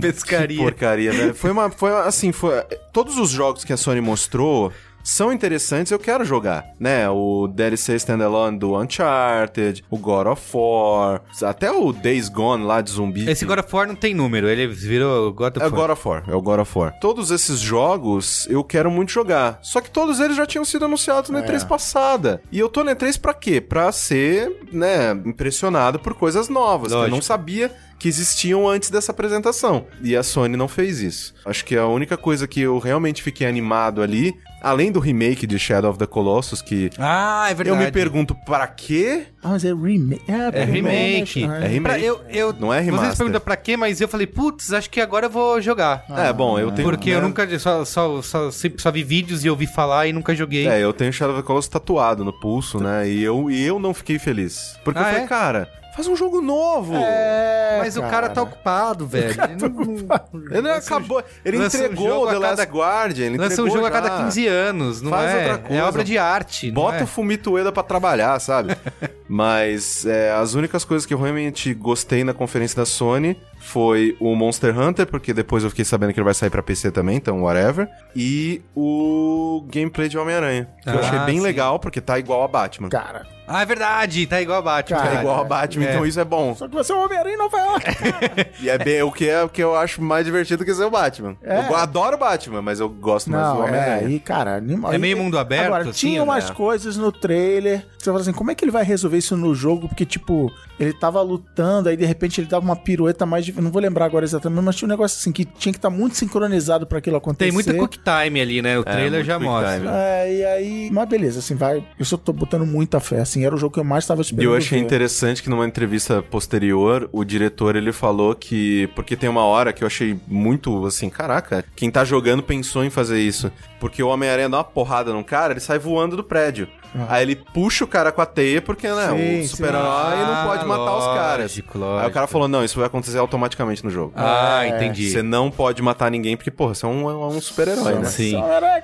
Pescaria. Que porcaria, velho. Foi uma. Foi assim, foi. Todos os jogos que a Sony mostrou são interessantes, eu quero jogar, né? O DLC Standalone do Uncharted, o God of War, até o Days Gone lá de zumbi. Esse God of War não tem número, ele virou God of É o War. God of War, é o God of War. Todos esses jogos eu quero muito jogar. Só que todos eles já tinham sido anunciados na E3 passada. E eu tô na E3 pra quê? Pra ser, né, impressionado por coisas novas. Que eu Lógico. não sabia que existiam antes dessa apresentação. E a Sony não fez isso. Acho que a única coisa que eu realmente fiquei animado ali, além do remake de Shadow of the Colossus, que Ah, é eu verdade. me pergunto pra quê? Ah, mas é remake. É remake. É, É remake. Pra- eu, eu, Não é Vocês remaster. perguntam pra quê, mas eu falei, putz, acho que agora eu vou jogar. é, bom, eu tenho... Porque eu né, nunca, só, só, só, sempre só vi vídeos e ouvi falar e nunca joguei. É, eu tenho Shadow of the Colossus tatuado no pulso, né? E eu, e eu não fiquei feliz. Porque eu Ah, falei, é? cara, faz um jogo novo. É, mas o cara tá ocupado, velho. Ele não- Ele acabou. Ele lança um entregou jogo o The a Last cada- Guardian. Ele Lança um entregou jogo a cada já. 15 anos, não Faz é? outra É coisa. obra de arte. não Bota é? o Fumito Ueda pra trabalhar, sabe? [laughs] Mas é, as únicas coisas que eu realmente gostei na conferência da Sony foi o Monster Hunter, porque depois eu fiquei sabendo que ele vai sair pra PC também, então whatever. E o gameplay de Homem-Aranha. Que eu Ah, achei bem sim. legal, porque tá igual a Batman. Cara, Ah, é verdade, tá igual a Batman. Cara, Tá igual a Batman, É. então isso é bom. só que você é o Homem-Aranha em Nova York. [laughs] E é bem o que, é, o que eu acho mais divertido que ser o Batman. É. Eu adoro o Batman, mas eu gosto mais do Não, é, Homem-Aranha. aí, cara... anima- É meio mundo aberto, Agora, assim, tinha umas né? coisas no trailer, que você fala assim, como é que ele vai resolver isso no jogo? Porque, tipo, ele tava lutando, aí de repente ele dava uma pirueta mais... Não vou lembrar agora exatamente, mas tinha um negócio assim, que tinha que estar muito sincronizado pra aquilo acontecer. Tem muito quick time ali, né? O trailer muito já mostra. time. É, e aí... Mas beleza, assim, vai... Eu só tô botando muita fé, assim, era o jogo que eu mais tava E esperando eu achei ver. interessante que numa entrevista posterior, o diretor ele falou que. Porque tem uma hora que eu achei muito assim, caraca, quem tá jogando pensou em fazer isso. Porque o Homem-Aranha dá uma porrada num cara, ele sai voando do prédio. Aí ele puxa o cara com a teia, porque, né, Sim, o super-herói não pode matar os caras. lógico, Aí o lógico. cara falou: não, isso vai acontecer automaticamente no jogo. Ah, entendi. Você não pode matar ninguém, porque, porra, você é um, é um super-herói, né? Sim.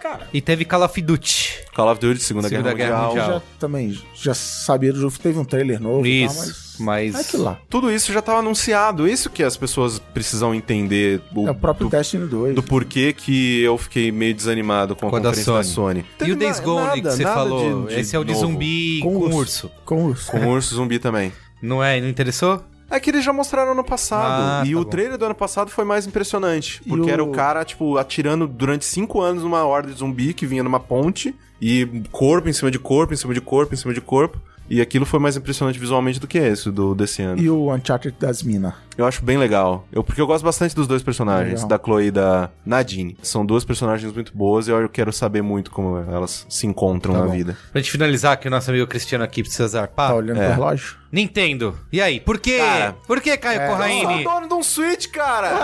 Cara. E teve Call of Duty. Call of Duty, Segunda, Segunda Guerra, Guerra Mundial. Mundial. Já, também, já sabia do jogo, teve um trailer novo e tal, Isso, mas... mas... Tudo isso já tava anunciado. Isso que as pessoas precisam entender. É o próprio do, Destiny 2. do porquê que eu fiquei meio desanimado com a Com a da conferência da Sony. Sony. E o Days Gone nada, que você falou? de- de Esse é o de novo. zumbi Com com, urso. urso. Com urso. Com urso zumbi também. Não é? Não interessou? É que eles já mostraram ano passado. Ah, e tá o bom. trailer do ano passado foi mais impressionante. E Porque o- era o cara, tipo, atirando durante cinco anos numa horda de zumbi que vinha numa ponte. E corpo em cima de corpo, em cima de corpo, em cima de corpo. E aquilo foi mais impressionante visualmente do que esse, do desse ano. E o Uncharted das minas. Eu acho bem legal. Eu, porque eu gosto bastante dos dois personagens, Legal. da Chloe e da Nadine. São duas personagens muito boas e eu quero saber muito como elas se encontram Tá na bom. vida. Pra gente finalizar, que o nosso amigo Cristiano aqui precisa zarpar. Tá olhando é. pro relógio? Nintendo. E aí? Por quê? Cara, Por que, Caio é, Corraine? dono de um Switch, cara!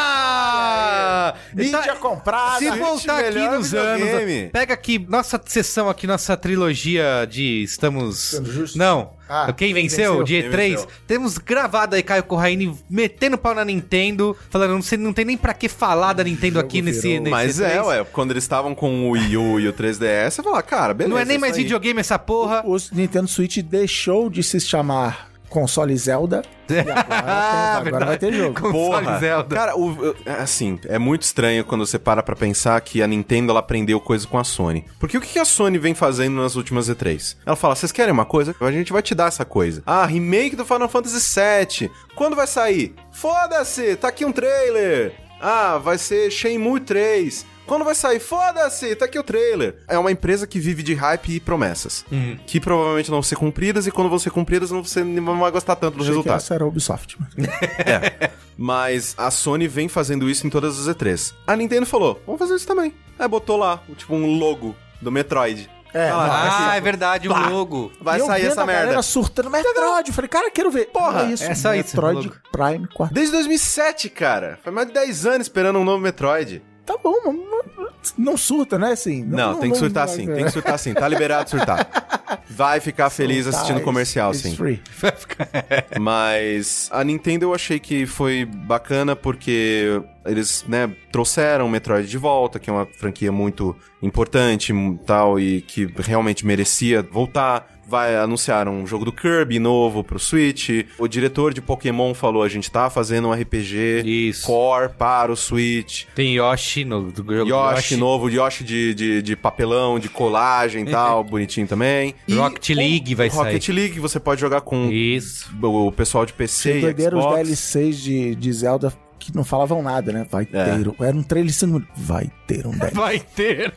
Ah! Mídia Tá- comprada. Se voltar aqui nos anos, pega aqui nossa sessão aqui, nossa trilogia de estamos... Sendo justo? Não. Ah, quem venceu? venceu? Dia Quem 3. venceu? Temos gravado aí Caio Corraine metendo pau na Nintendo, falando, não, sei, não tem nem pra que falar da Nintendo aqui nesse, nesse Mas é, E3. ué, quando eles estavam com o Wii U e o 3DS, você fala, cara, beleza. Não é nem mais aí. videogame essa porra. O Nintendo Switch deixou de se chamar console Zelda. [laughs] E agora, Ah, tem- agora vai ter jogo. Console Porra, Zelda. cara, o- é, assim, é muito estranho quando você para pra pensar que a Nintendo ela aprendeu coisa com a Sony. Porque o que que a Sony vem fazendo nas últimas E3? Ela fala, vocês querem uma coisa? A gente vai te dar essa coisa. Ah, remake do Final Fantasy VII. Quando vai sair? Foda-se, tá aqui um trailer. Ah, vai ser Shenmue 3. Quando vai sair? Foda-se, tá aqui o trailer. É uma empresa que vive de hype e promessas. Uhum. Que provavelmente não vão ser cumpridas e quando vão ser cumpridas você não vai gostar tanto do Achei que resultado. essa era a Ubisoft. mas- [laughs] Mas a Sony vem fazendo isso em todas as E3. A Nintendo falou, vamos fazer isso também. Aí botou lá, o- tipo, um logo do Metroid. É, Ah não, Ah, assim, é verdade, o logo. Vai E eu sair essa a galera merda. surtando Metroid. Eu falei, cara, quero ver. Porra, é isso. é só isso, Metroid logo. Prime 4. Desde 2007, cara. Foi mais de 10 anos esperando um novo Metroid. Tá bom, mas não- não surta, né? Assim, Não, tem que surtar vai- sim, tem que surtar sim. Tá liberado surtar. Vai ficar feliz Surtar assistindo is- comercial, sim. free. [laughs] [laughs] Mas a Nintendo eu achei que foi bacana porque eles, né, trouxeram o Metroid de volta, que é uma franquia muito importante tal, e que realmente merecia voltar. Vai anunciar um jogo do Kirby novo pro Switch. O diretor de Pokémon falou: a gente tá fazendo um RPG Isso. core para o Switch. Tem Yoshi no do jogo Yoshi, novo, Yoshi de, de, de papelão, de colagem e tal, bonitinho também. E Rocket League vai Rocket League você pode jogar com Isso. o pessoal de PC e os. DLCs de, de Zelda que não falavam nada, né? Vai É. ter. um- Era um trailer sendo. Vai ter um DLC. [laughs] Vai ter.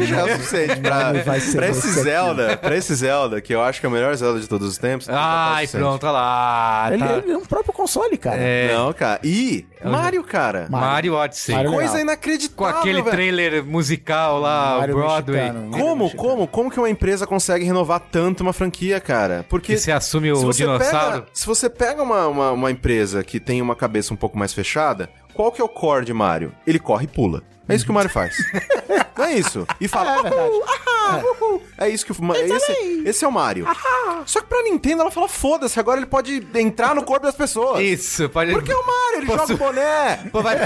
Já é o suficiente pra, vai ser pra esse você aqui. Zelda, pra esse Zelda, que eu acho que é o melhor Zelda de todos os tempos. tá Ai, suficiente. pronto, olha lá. Ele, tá. ele é um próprio console, cara. É, Não, cara. E Mario, cara. Mario Odyssey. Mario Coisa legal. Com inacreditável, aquele velho. trailer musical lá, Mario Broadway. mexicano. Como, Mario como, como que uma empresa consegue renovar tanto uma franquia, cara? Porque Que você assume se o você dinossauro. Pega, se você pega uma, uma, uma empresa que tem uma cabeça um pouco mais fechada, qual que é o core de Mario? Ele corre e pula. É isso que o Mario faz. [laughs] Não é isso. E fala. É verdade. "Uhul, ahá, uhul." É isso que o esse, esse é o Mario. Só que pra Nintendo ela fala: foda-se, agora ele pode entrar no corpo das pessoas. Isso, pode... Porque é o Mario, ele Posso- joga o boné. Pô, vai...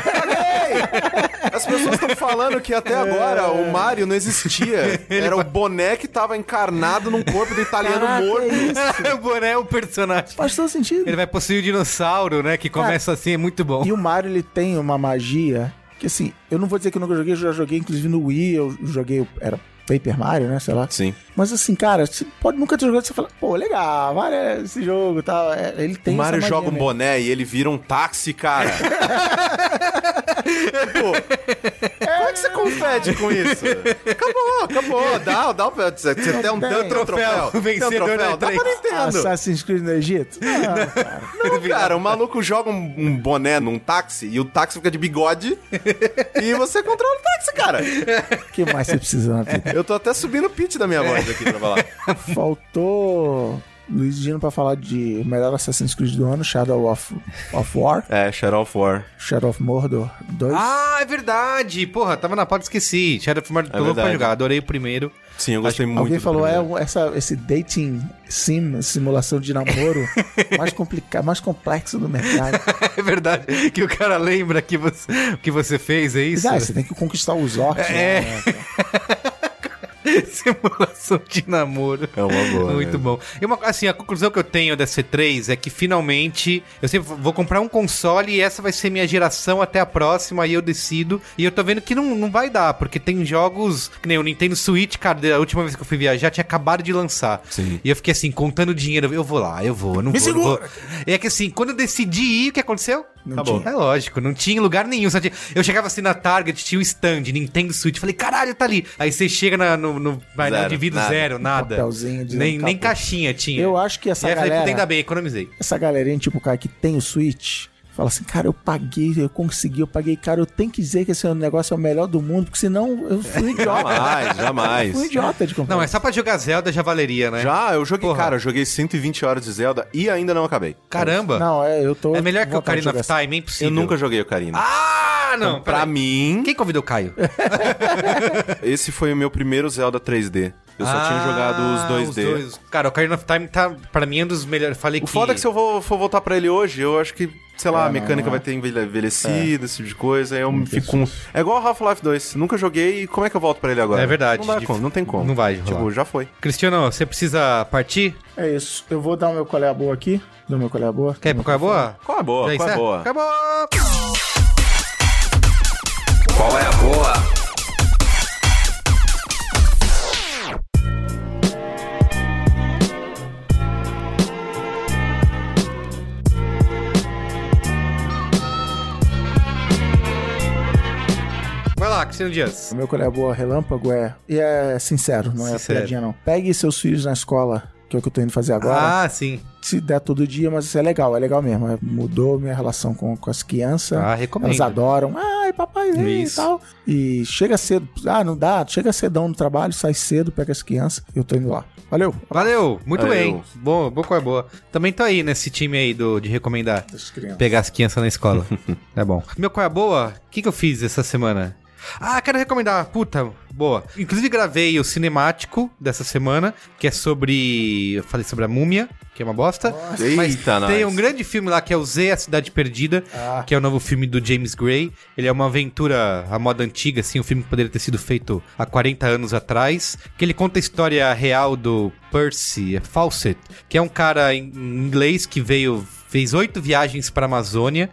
As pessoas estão falando que até agora o Mario não existia. Era o [laughs] boné que tava encarnado num corpo do italiano Caraca, morto. é isso. [laughs] o boné é o personagem. Faz todo sentido. Ele vai possuir o dinossauro, né? Que começa assim, é muito bom. E o Mario, ele tem uma magia que, assim, eu não vou dizer que eu nunca joguei, eu já joguei, inclusive, no Wii, eu joguei, era Paper Mario, né, sei lá. Sim. Mas, assim, cara, você pode nunca ter jogado, você fala, pô, legal, Mario, é esse jogo e tal. É, ele tem o Mario joga um mesmo. boné e ele vira um táxi, cara. [laughs] Pô, como é que você confete com isso? Acabou, acabou. Dá, dá pra. Você tem um, tem um troféu. Troféu, Tem um vencedor troféu. Dá pra E3. Nintendo. Assassin's Creed no Egito? Não, cara. Não, cara, o maluco joga um, um boné num táxi e o táxi fica de bigode e você controla o táxi, cara. O que mais você precisa na vida? Eu tô até subindo o pitch da minha voz aqui pra falar. Faltou Luiz Dino pra falar de melhor Assassin's Creed do ano, Shadow of, of War, É, Shadow of War. Shadow of Mordor 2. Ah, é verdade. Porra, tava na pauta, esqueci. Shadow of Mordor, tô louco pra jogar. Adorei o primeiro. Sim, eu gostei muito. Alguém do falou, é primeiro. um- essa, esse dating sim, simulação de namoro [laughs] mais complicado, mais complexo do mercado. [laughs] É verdade. Que o cara lembra que você, que você fez, é isso? Ah, você tem que conquistar os orcs. É. né? [laughs] [laughs] Simulação de namoro. É uma boa. Muito né? bom. E uma, assim, a conclusão que eu tenho da C3 é que finalmente eu sempre vou comprar um console e essa vai ser minha geração até a próxima, aí eu decido. E eu tô vendo que não, não vai dar, porque tem jogos, que nem o Nintendo Switch, cara, da última vez que eu fui viajar tinha acabado de lançar. Sim. E eu fiquei assim, contando dinheiro, eu vou lá, eu vou, eu não Me vou, não segura! vou. E é que assim, quando eu decidi ir, o que aconteceu? Não Acabou. tinha. É lógico, não tinha lugar nenhum. Só tinha- Eu chegava assim na Target, tinha o stand, Nintendo Switch. Falei, caralho, tá ali. Aí você chega na- no, no, Zero, indivíduo nada. zero, nada. papelzinho dizendo nem, nem caixinha tinha. Eu acho que essa e aí eu falei, galera- puta, ainda bem, economizei. Essa galerinha, tipo, o cara que tem o Switch, fala assim, cara, eu paguei, eu consegui, eu paguei, cara, eu tenho que dizer que esse negócio é o melhor do mundo, porque senão eu fui idiota. Jamais, jamais. fui um idiota de comprar. Não, mas só pra jogar Zelda já valeria, né? Já, eu joguei, Porra. cara, eu joguei 120 horas de Zelda e ainda não acabei. Caramba. Não, é, eu tô... é melhor que o Ocarina of Time, é impossível. Eu nunca joguei Ocarina. Ah, não. pra peraí. mim, Quem convidou o Caio? [laughs] [laughs] esse foi o meu primeiro Zelda 3D. Eu só tinha Ah, jogado os 2D. dois. Cara, o Ocarina of Time tá, pra mim, é um dos melhores. Falei O que... foda é que se eu vou, for voltar pra ele hoje, eu acho que, sei lá, É, a não, mecânica não é. vai ter envelhe- envelhecido, esse tipo de coisa. aí Eu fico com. É igual Half-Life 2. Nunca joguei e como é que eu volto pra ele agora? É verdade. Não, dá como, não tem como. não vai rolar. Tipo, já foi. Cristiano, você precisa partir? É isso. Eu vou dar o meu colher a boa aqui. Dou meu colher a boa. Quer ir pra qual é boa? Qual é boa? Qual é boa? Acabou! Qual é a boa? Lá, Cristiano Dias. O meu colher a boa relâmpago é... E é sincero, não é Sincero. piadinha não. Pegue seus filhos na escola, que é o que eu tô indo fazer agora. Ah, sim. Se der todo dia, mas isso é legal, é legal mesmo. É, mudou minha relação com, com as crianças. Ah, recomendo. Elas adoram. Ai, papai vem e Isso. tal. E chega cedo. Ah, não dá. Chega cedão no trabalho, sai cedo, pega as crianças. Eu tô indo lá. Valeu. Valeu, muito Valeu. bem. Bom, boa é boa. Também tô aí nesse time aí do, de recomendar crianças. pegar as crianças na escola. [laughs] é bom. Meu qual é boa? O que, que eu fiz essa semana? Ah, quero recomendar. Puta, boa. Inclusive gravei o cinemático dessa semana, que é sobre. Eu falei sobre a múmia, que é uma bosta. Mas Eita, tem nós. um grande filme lá que é o Z, A Cidade Perdida, Ah. que é o novo filme do James Gray. Ele é uma aventura à moda antiga, assim, um filme que poderia ter sido feito há 40 anos atrás. Que ele conta a história real do Percy Fawcett, que é um cara em inglês que veio fez oito viagens para a Amazônia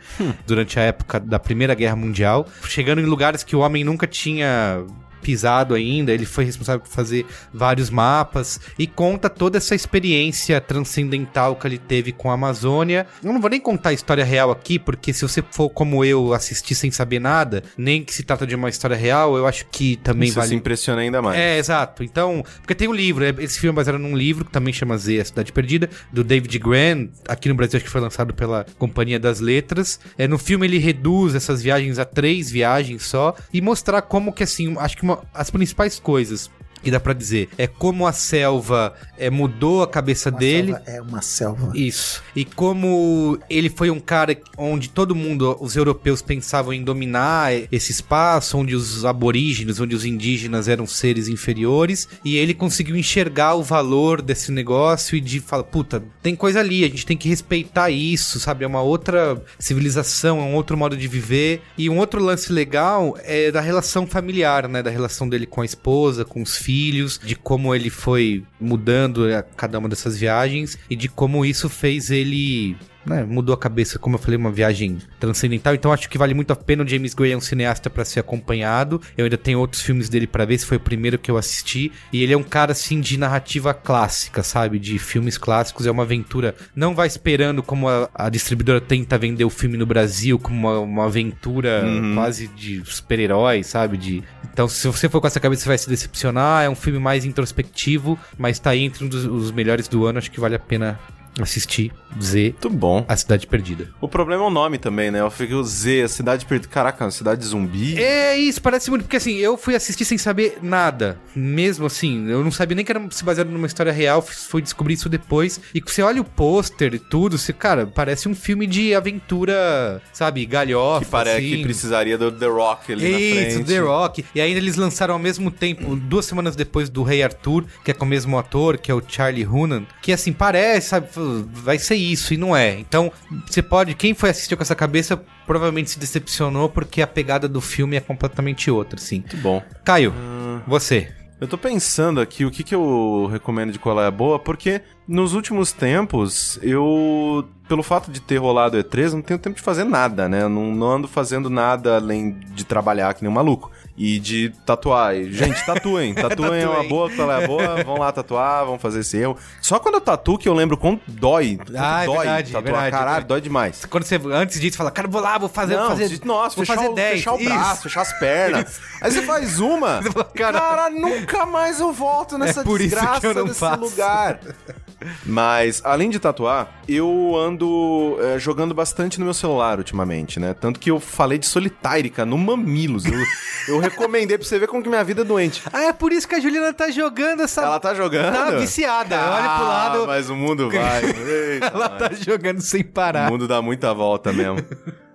durante a época da Primeira Guerra Mundial, chegando em lugares que o homem nunca tinha pisado ainda, ele foi responsável por fazer vários mapas e conta toda essa experiência transcendental que ele teve com a Amazônia. Eu não vou nem contar a história real aqui, porque se você for como eu assistir sem saber nada, nem que se trata de uma história real, eu acho que também Você vale se impressiona ainda mais. é, exato. Então, porque tem um livro, é- esse filme é baseado num livro que também chama Z, A Cidade Perdida, do David Grant. Aqui no Brasil acho que foi lançado pela Companhia das Letras. É, no filme ele reduz essas viagens a três viagens só e mostrar como que, assim, acho que uma- as principais coisas que dá pra dizer é como a selva é, mudou a cabeça Uma dele. selva É uma selva. Isso. E como ele foi um cara onde todo mundo, os europeus pensavam em dominar esse espaço, onde os aborígenes, onde os indígenas eram seres inferiores, e ele conseguiu enxergar o valor desse negócio e de falar, puta, tem coisa ali, a gente tem que respeitar isso, sabe? É uma outra civilização, é um outro modo de viver. E um outro lance legal é da relação familiar, né? Da relação dele com a esposa, com os filhos, de como ele foi mudando a cada uma dessas viagens e de como isso fez ele. Né, mudou a cabeça, como eu falei, uma viagem transcendental. Então acho que vale muito a pena. O James Gray é um cineasta pra ser acompanhado. Eu ainda tenho outros filmes dele pra ver. Esse foi o primeiro que eu assisti. E ele é um cara assim de narrativa clássica, sabe? De filmes clássicos. É uma aventura. Não vai esperando como a, a distribuidora tenta vender o filme no Brasil, como uma, uma aventura quase de super-herói, sabe? De então, se você for com essa cabeça, você vai se decepcionar. É um filme mais introspectivo, mas tá aí entre um dos os melhores do ano. Acho que vale a pena assistir. Z, Muito bom. A Cidade Perdida. O problema é o nome também, né? Eu fiquei o Z, a cidade perdida. Caraca, cidade zumbi. É isso, parece muito. Porque assim, eu fui assistir sem saber nada. Mesmo assim, eu não sabia nem que era se baseado numa história real. Fui descobrir isso depois. E você olha o pôster e tudo, você, cara, parece um filme de aventura, sabe? Galhofa. que parece assim. que precisaria do The Rock ali na Isso, frente. The Rock. E ainda eles lançaram ao mesmo tempo, duas semanas depois do Rei Arthur, que é com o mesmo ator, que é o Charlie Hunnam, que assim, parece, sabe, vai ser isso, e não é. Então, você pode, quem foi assistir com essa cabeça, provavelmente se decepcionou, porque a pegada do filme é completamente outra, assim. Muito bom. Caio, Ah. você. Eu tô pensando aqui o que, que eu recomendo de qual é a boa, porque nos últimos tempos, eu, pelo fato de ter rolado E3, não tenho tempo de fazer nada, né? Eu Não, não ando fazendo nada além de trabalhar que nem um maluco. E de tatuar. E, gente, tatuem. [laughs] Tatuem é uma boa, é a boa. Vão lá tatuar, vão fazer esse erro. Só quando eu tatuo que eu lembro quanto dói. Quanto Ah, é dói verdade, é tatuar. verdade, Caralho, é verdade. dói demais. Quando você, antes disso, fala, cara, vou lá, vou fazer, vou Não, fazer. de- nossa, vou fechar, fazer o, 10. fechar o braço, Isso. fechar as pernas. Aí você faz uma. [laughs] Você fala, nunca mais eu volto nessa É por isso que desgraça eu não desse faço. lugar. [laughs] Mas, além de tatuar, eu ando é, jogando bastante no meu celular ultimamente, né? Tanto que eu falei de solitárica no Mamilos. Eu, eu recomendei pra você ver como que minha vida é doente. Ah, é por isso que a Juliana tá jogando essa. Ela tá jogando? Tá viciada. Olha pro Ah, lado. mas o mundo [laughs] vai. Eita, Ela tá jogando sem parar. O mundo dá muita volta mesmo.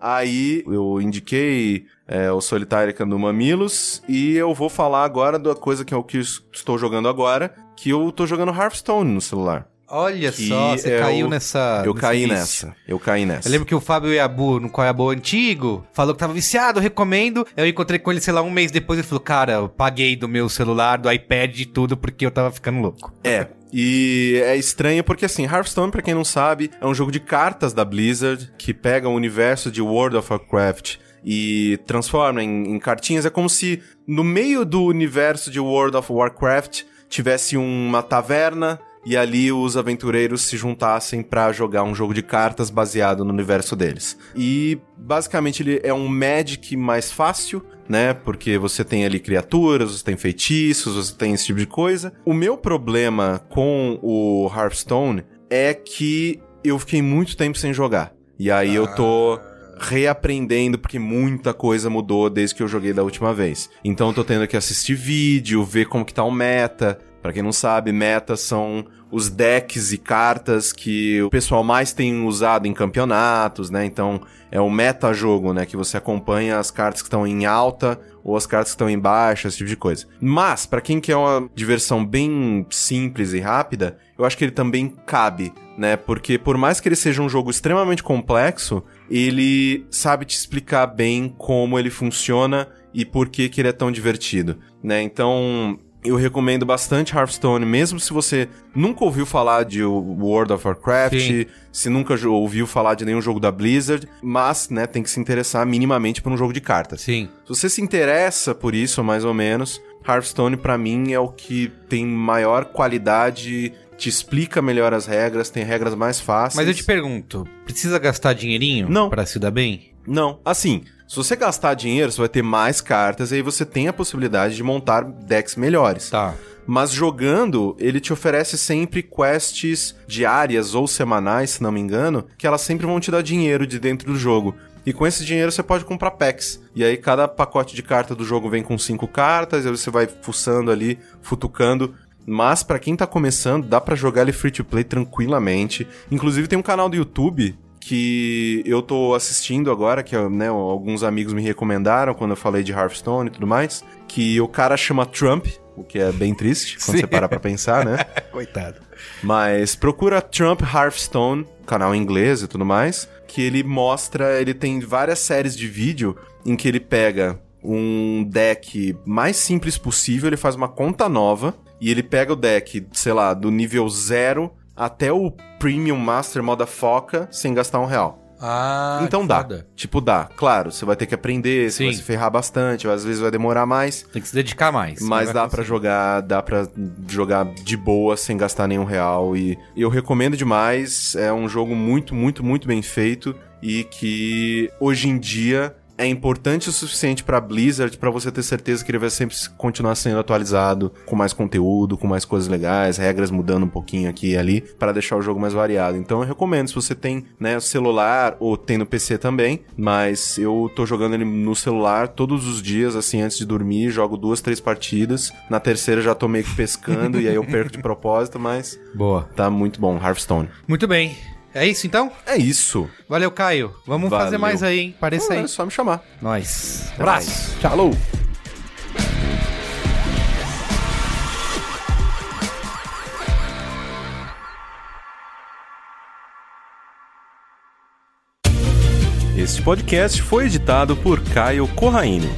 Aí eu indiquei é, o Solitárica no Mamilos e eu vou falar agora da coisa que eu que eu estou jogando agora, que eu tô jogando Hearthstone no celular. Olha Que só, você é caiu nessa. eu caí nessa. Eu caí nessa. Eu lembro que o Fábio Iabu, no Qual é Boa antigo, falou que tava viciado, eu recomendo. Eu encontrei com ele, sei lá, um mês depois, ele falou, cara, eu paguei do meu celular, do iPad, de tudo, porque eu tava ficando louco. É. E é estranho porque, assim, Hearthstone, pra quem não sabe, é um jogo de cartas da Blizzard que pega o universo de World of Warcraft e transforma em, em cartinhas. É como se no meio do universo de World of Warcraft tivesse uma taverna e ali os aventureiros se juntassem pra jogar um jogo de cartas baseado no universo deles. E basicamente ele é um Magic mais fácil, né? Porque você tem ali criaturas, você tem feitiços, você tem esse tipo de coisa. O meu problema com o Hearthstone é que eu fiquei muito tempo sem jogar. E aí eu tô reaprendendo, porque muita coisa mudou desde que eu joguei da última vez. Então eu tô tendo que assistir vídeo, ver como que tá o meta. Pra quem não sabe, meta são os decks e cartas que o pessoal mais tem usado em campeonatos, né? Então é o meta-jogo, né? Que você acompanha as cartas que estão em alta ou as cartas que estão em baixa, esse tipo de coisa. Mas, pra quem quer uma diversão bem simples e rápida, eu acho que ele também cabe, né? Porque por mais que ele seja um jogo extremamente complexo, ele sabe te explicar bem como ele funciona e por que, que ele é tão divertido, né? Então, eu recomendo bastante Hearthstone, mesmo se você nunca ouviu falar de World of Warcraft, Sim. se nunca ouviu falar de nenhum jogo da Blizzard, mas, né, tem que se interessar minimamente por um jogo de cartas. Sim. Se você se interessa por isso, mais ou menos, Hearthstone pra mim é o que tem maior qualidade, te explica melhor as regras, tem regras mais fáceis. Mas eu te pergunto, precisa gastar dinheirinho Não. pra se dar bem? Não, assim, se você gastar dinheiro, você vai ter mais cartas e aí você tem a possibilidade de montar decks melhores. Tá. Mas jogando, ele te oferece sempre quests diárias ou semanais, se não me engano, que elas sempre vão te dar dinheiro de dentro do jogo. E com esse dinheiro você pode comprar packs. E aí cada pacote de carta do jogo vem com cinco cartas, e aí você vai fuçando ali, futucando. Mas pra quem tá começando, dá pra jogar ele free to play tranquilamente. Inclusive tem um canal do YouTube que eu tô assistindo agora, que né, alguns amigos me recomendaram quando eu falei de Hearthstone e tudo mais, que o cara chama Trump, o que é bem triste quando Sim. você para pra pensar, né? [laughs] Coitado. Mas procura Trump Hearthstone, canal em inglês e tudo mais, que ele mostra, ele tem várias séries de vídeo em que ele pega um deck mais simples possível, ele faz uma conta nova e ele pega o deck, sei lá, do nível 0 até o Premium Master Moda Foca sem gastar um real. Ah, então dá. foda. Tipo, dá. Claro, você vai ter que aprender, você Sim. vai se ferrar bastante, às vezes vai demorar mais. Tem que se dedicar mais. Mas dá pra conseguir. jogar, dá pra jogar de boa sem gastar nenhum real e eu recomendo demais. É um jogo muito, muito, muito bem feito e que hoje em dia é importante o suficiente pra Blizzard pra você ter certeza que ele vai sempre continuar sendo atualizado com mais conteúdo, com mais coisas legais, regras mudando um pouquinho aqui e ali pra deixar o jogo mais variado. Então eu recomendo se você tem, né, celular ou tem no PC também, mas eu tô jogando ele no celular todos os dias assim antes de dormir, jogo duas, três partidas. Na terceira já tô meio que pescando e aí eu perco de propósito, mas Boa. tá muito bom, Hearthstone. Muito bem. É isso então? É isso. Valeu, Caio. Vamos fazer Valeu. mais aí, hein? Pareça aí. É só me chamar. Nós. Até mais. Tchau. Falou. Este podcast foi editado por Caio Corraine.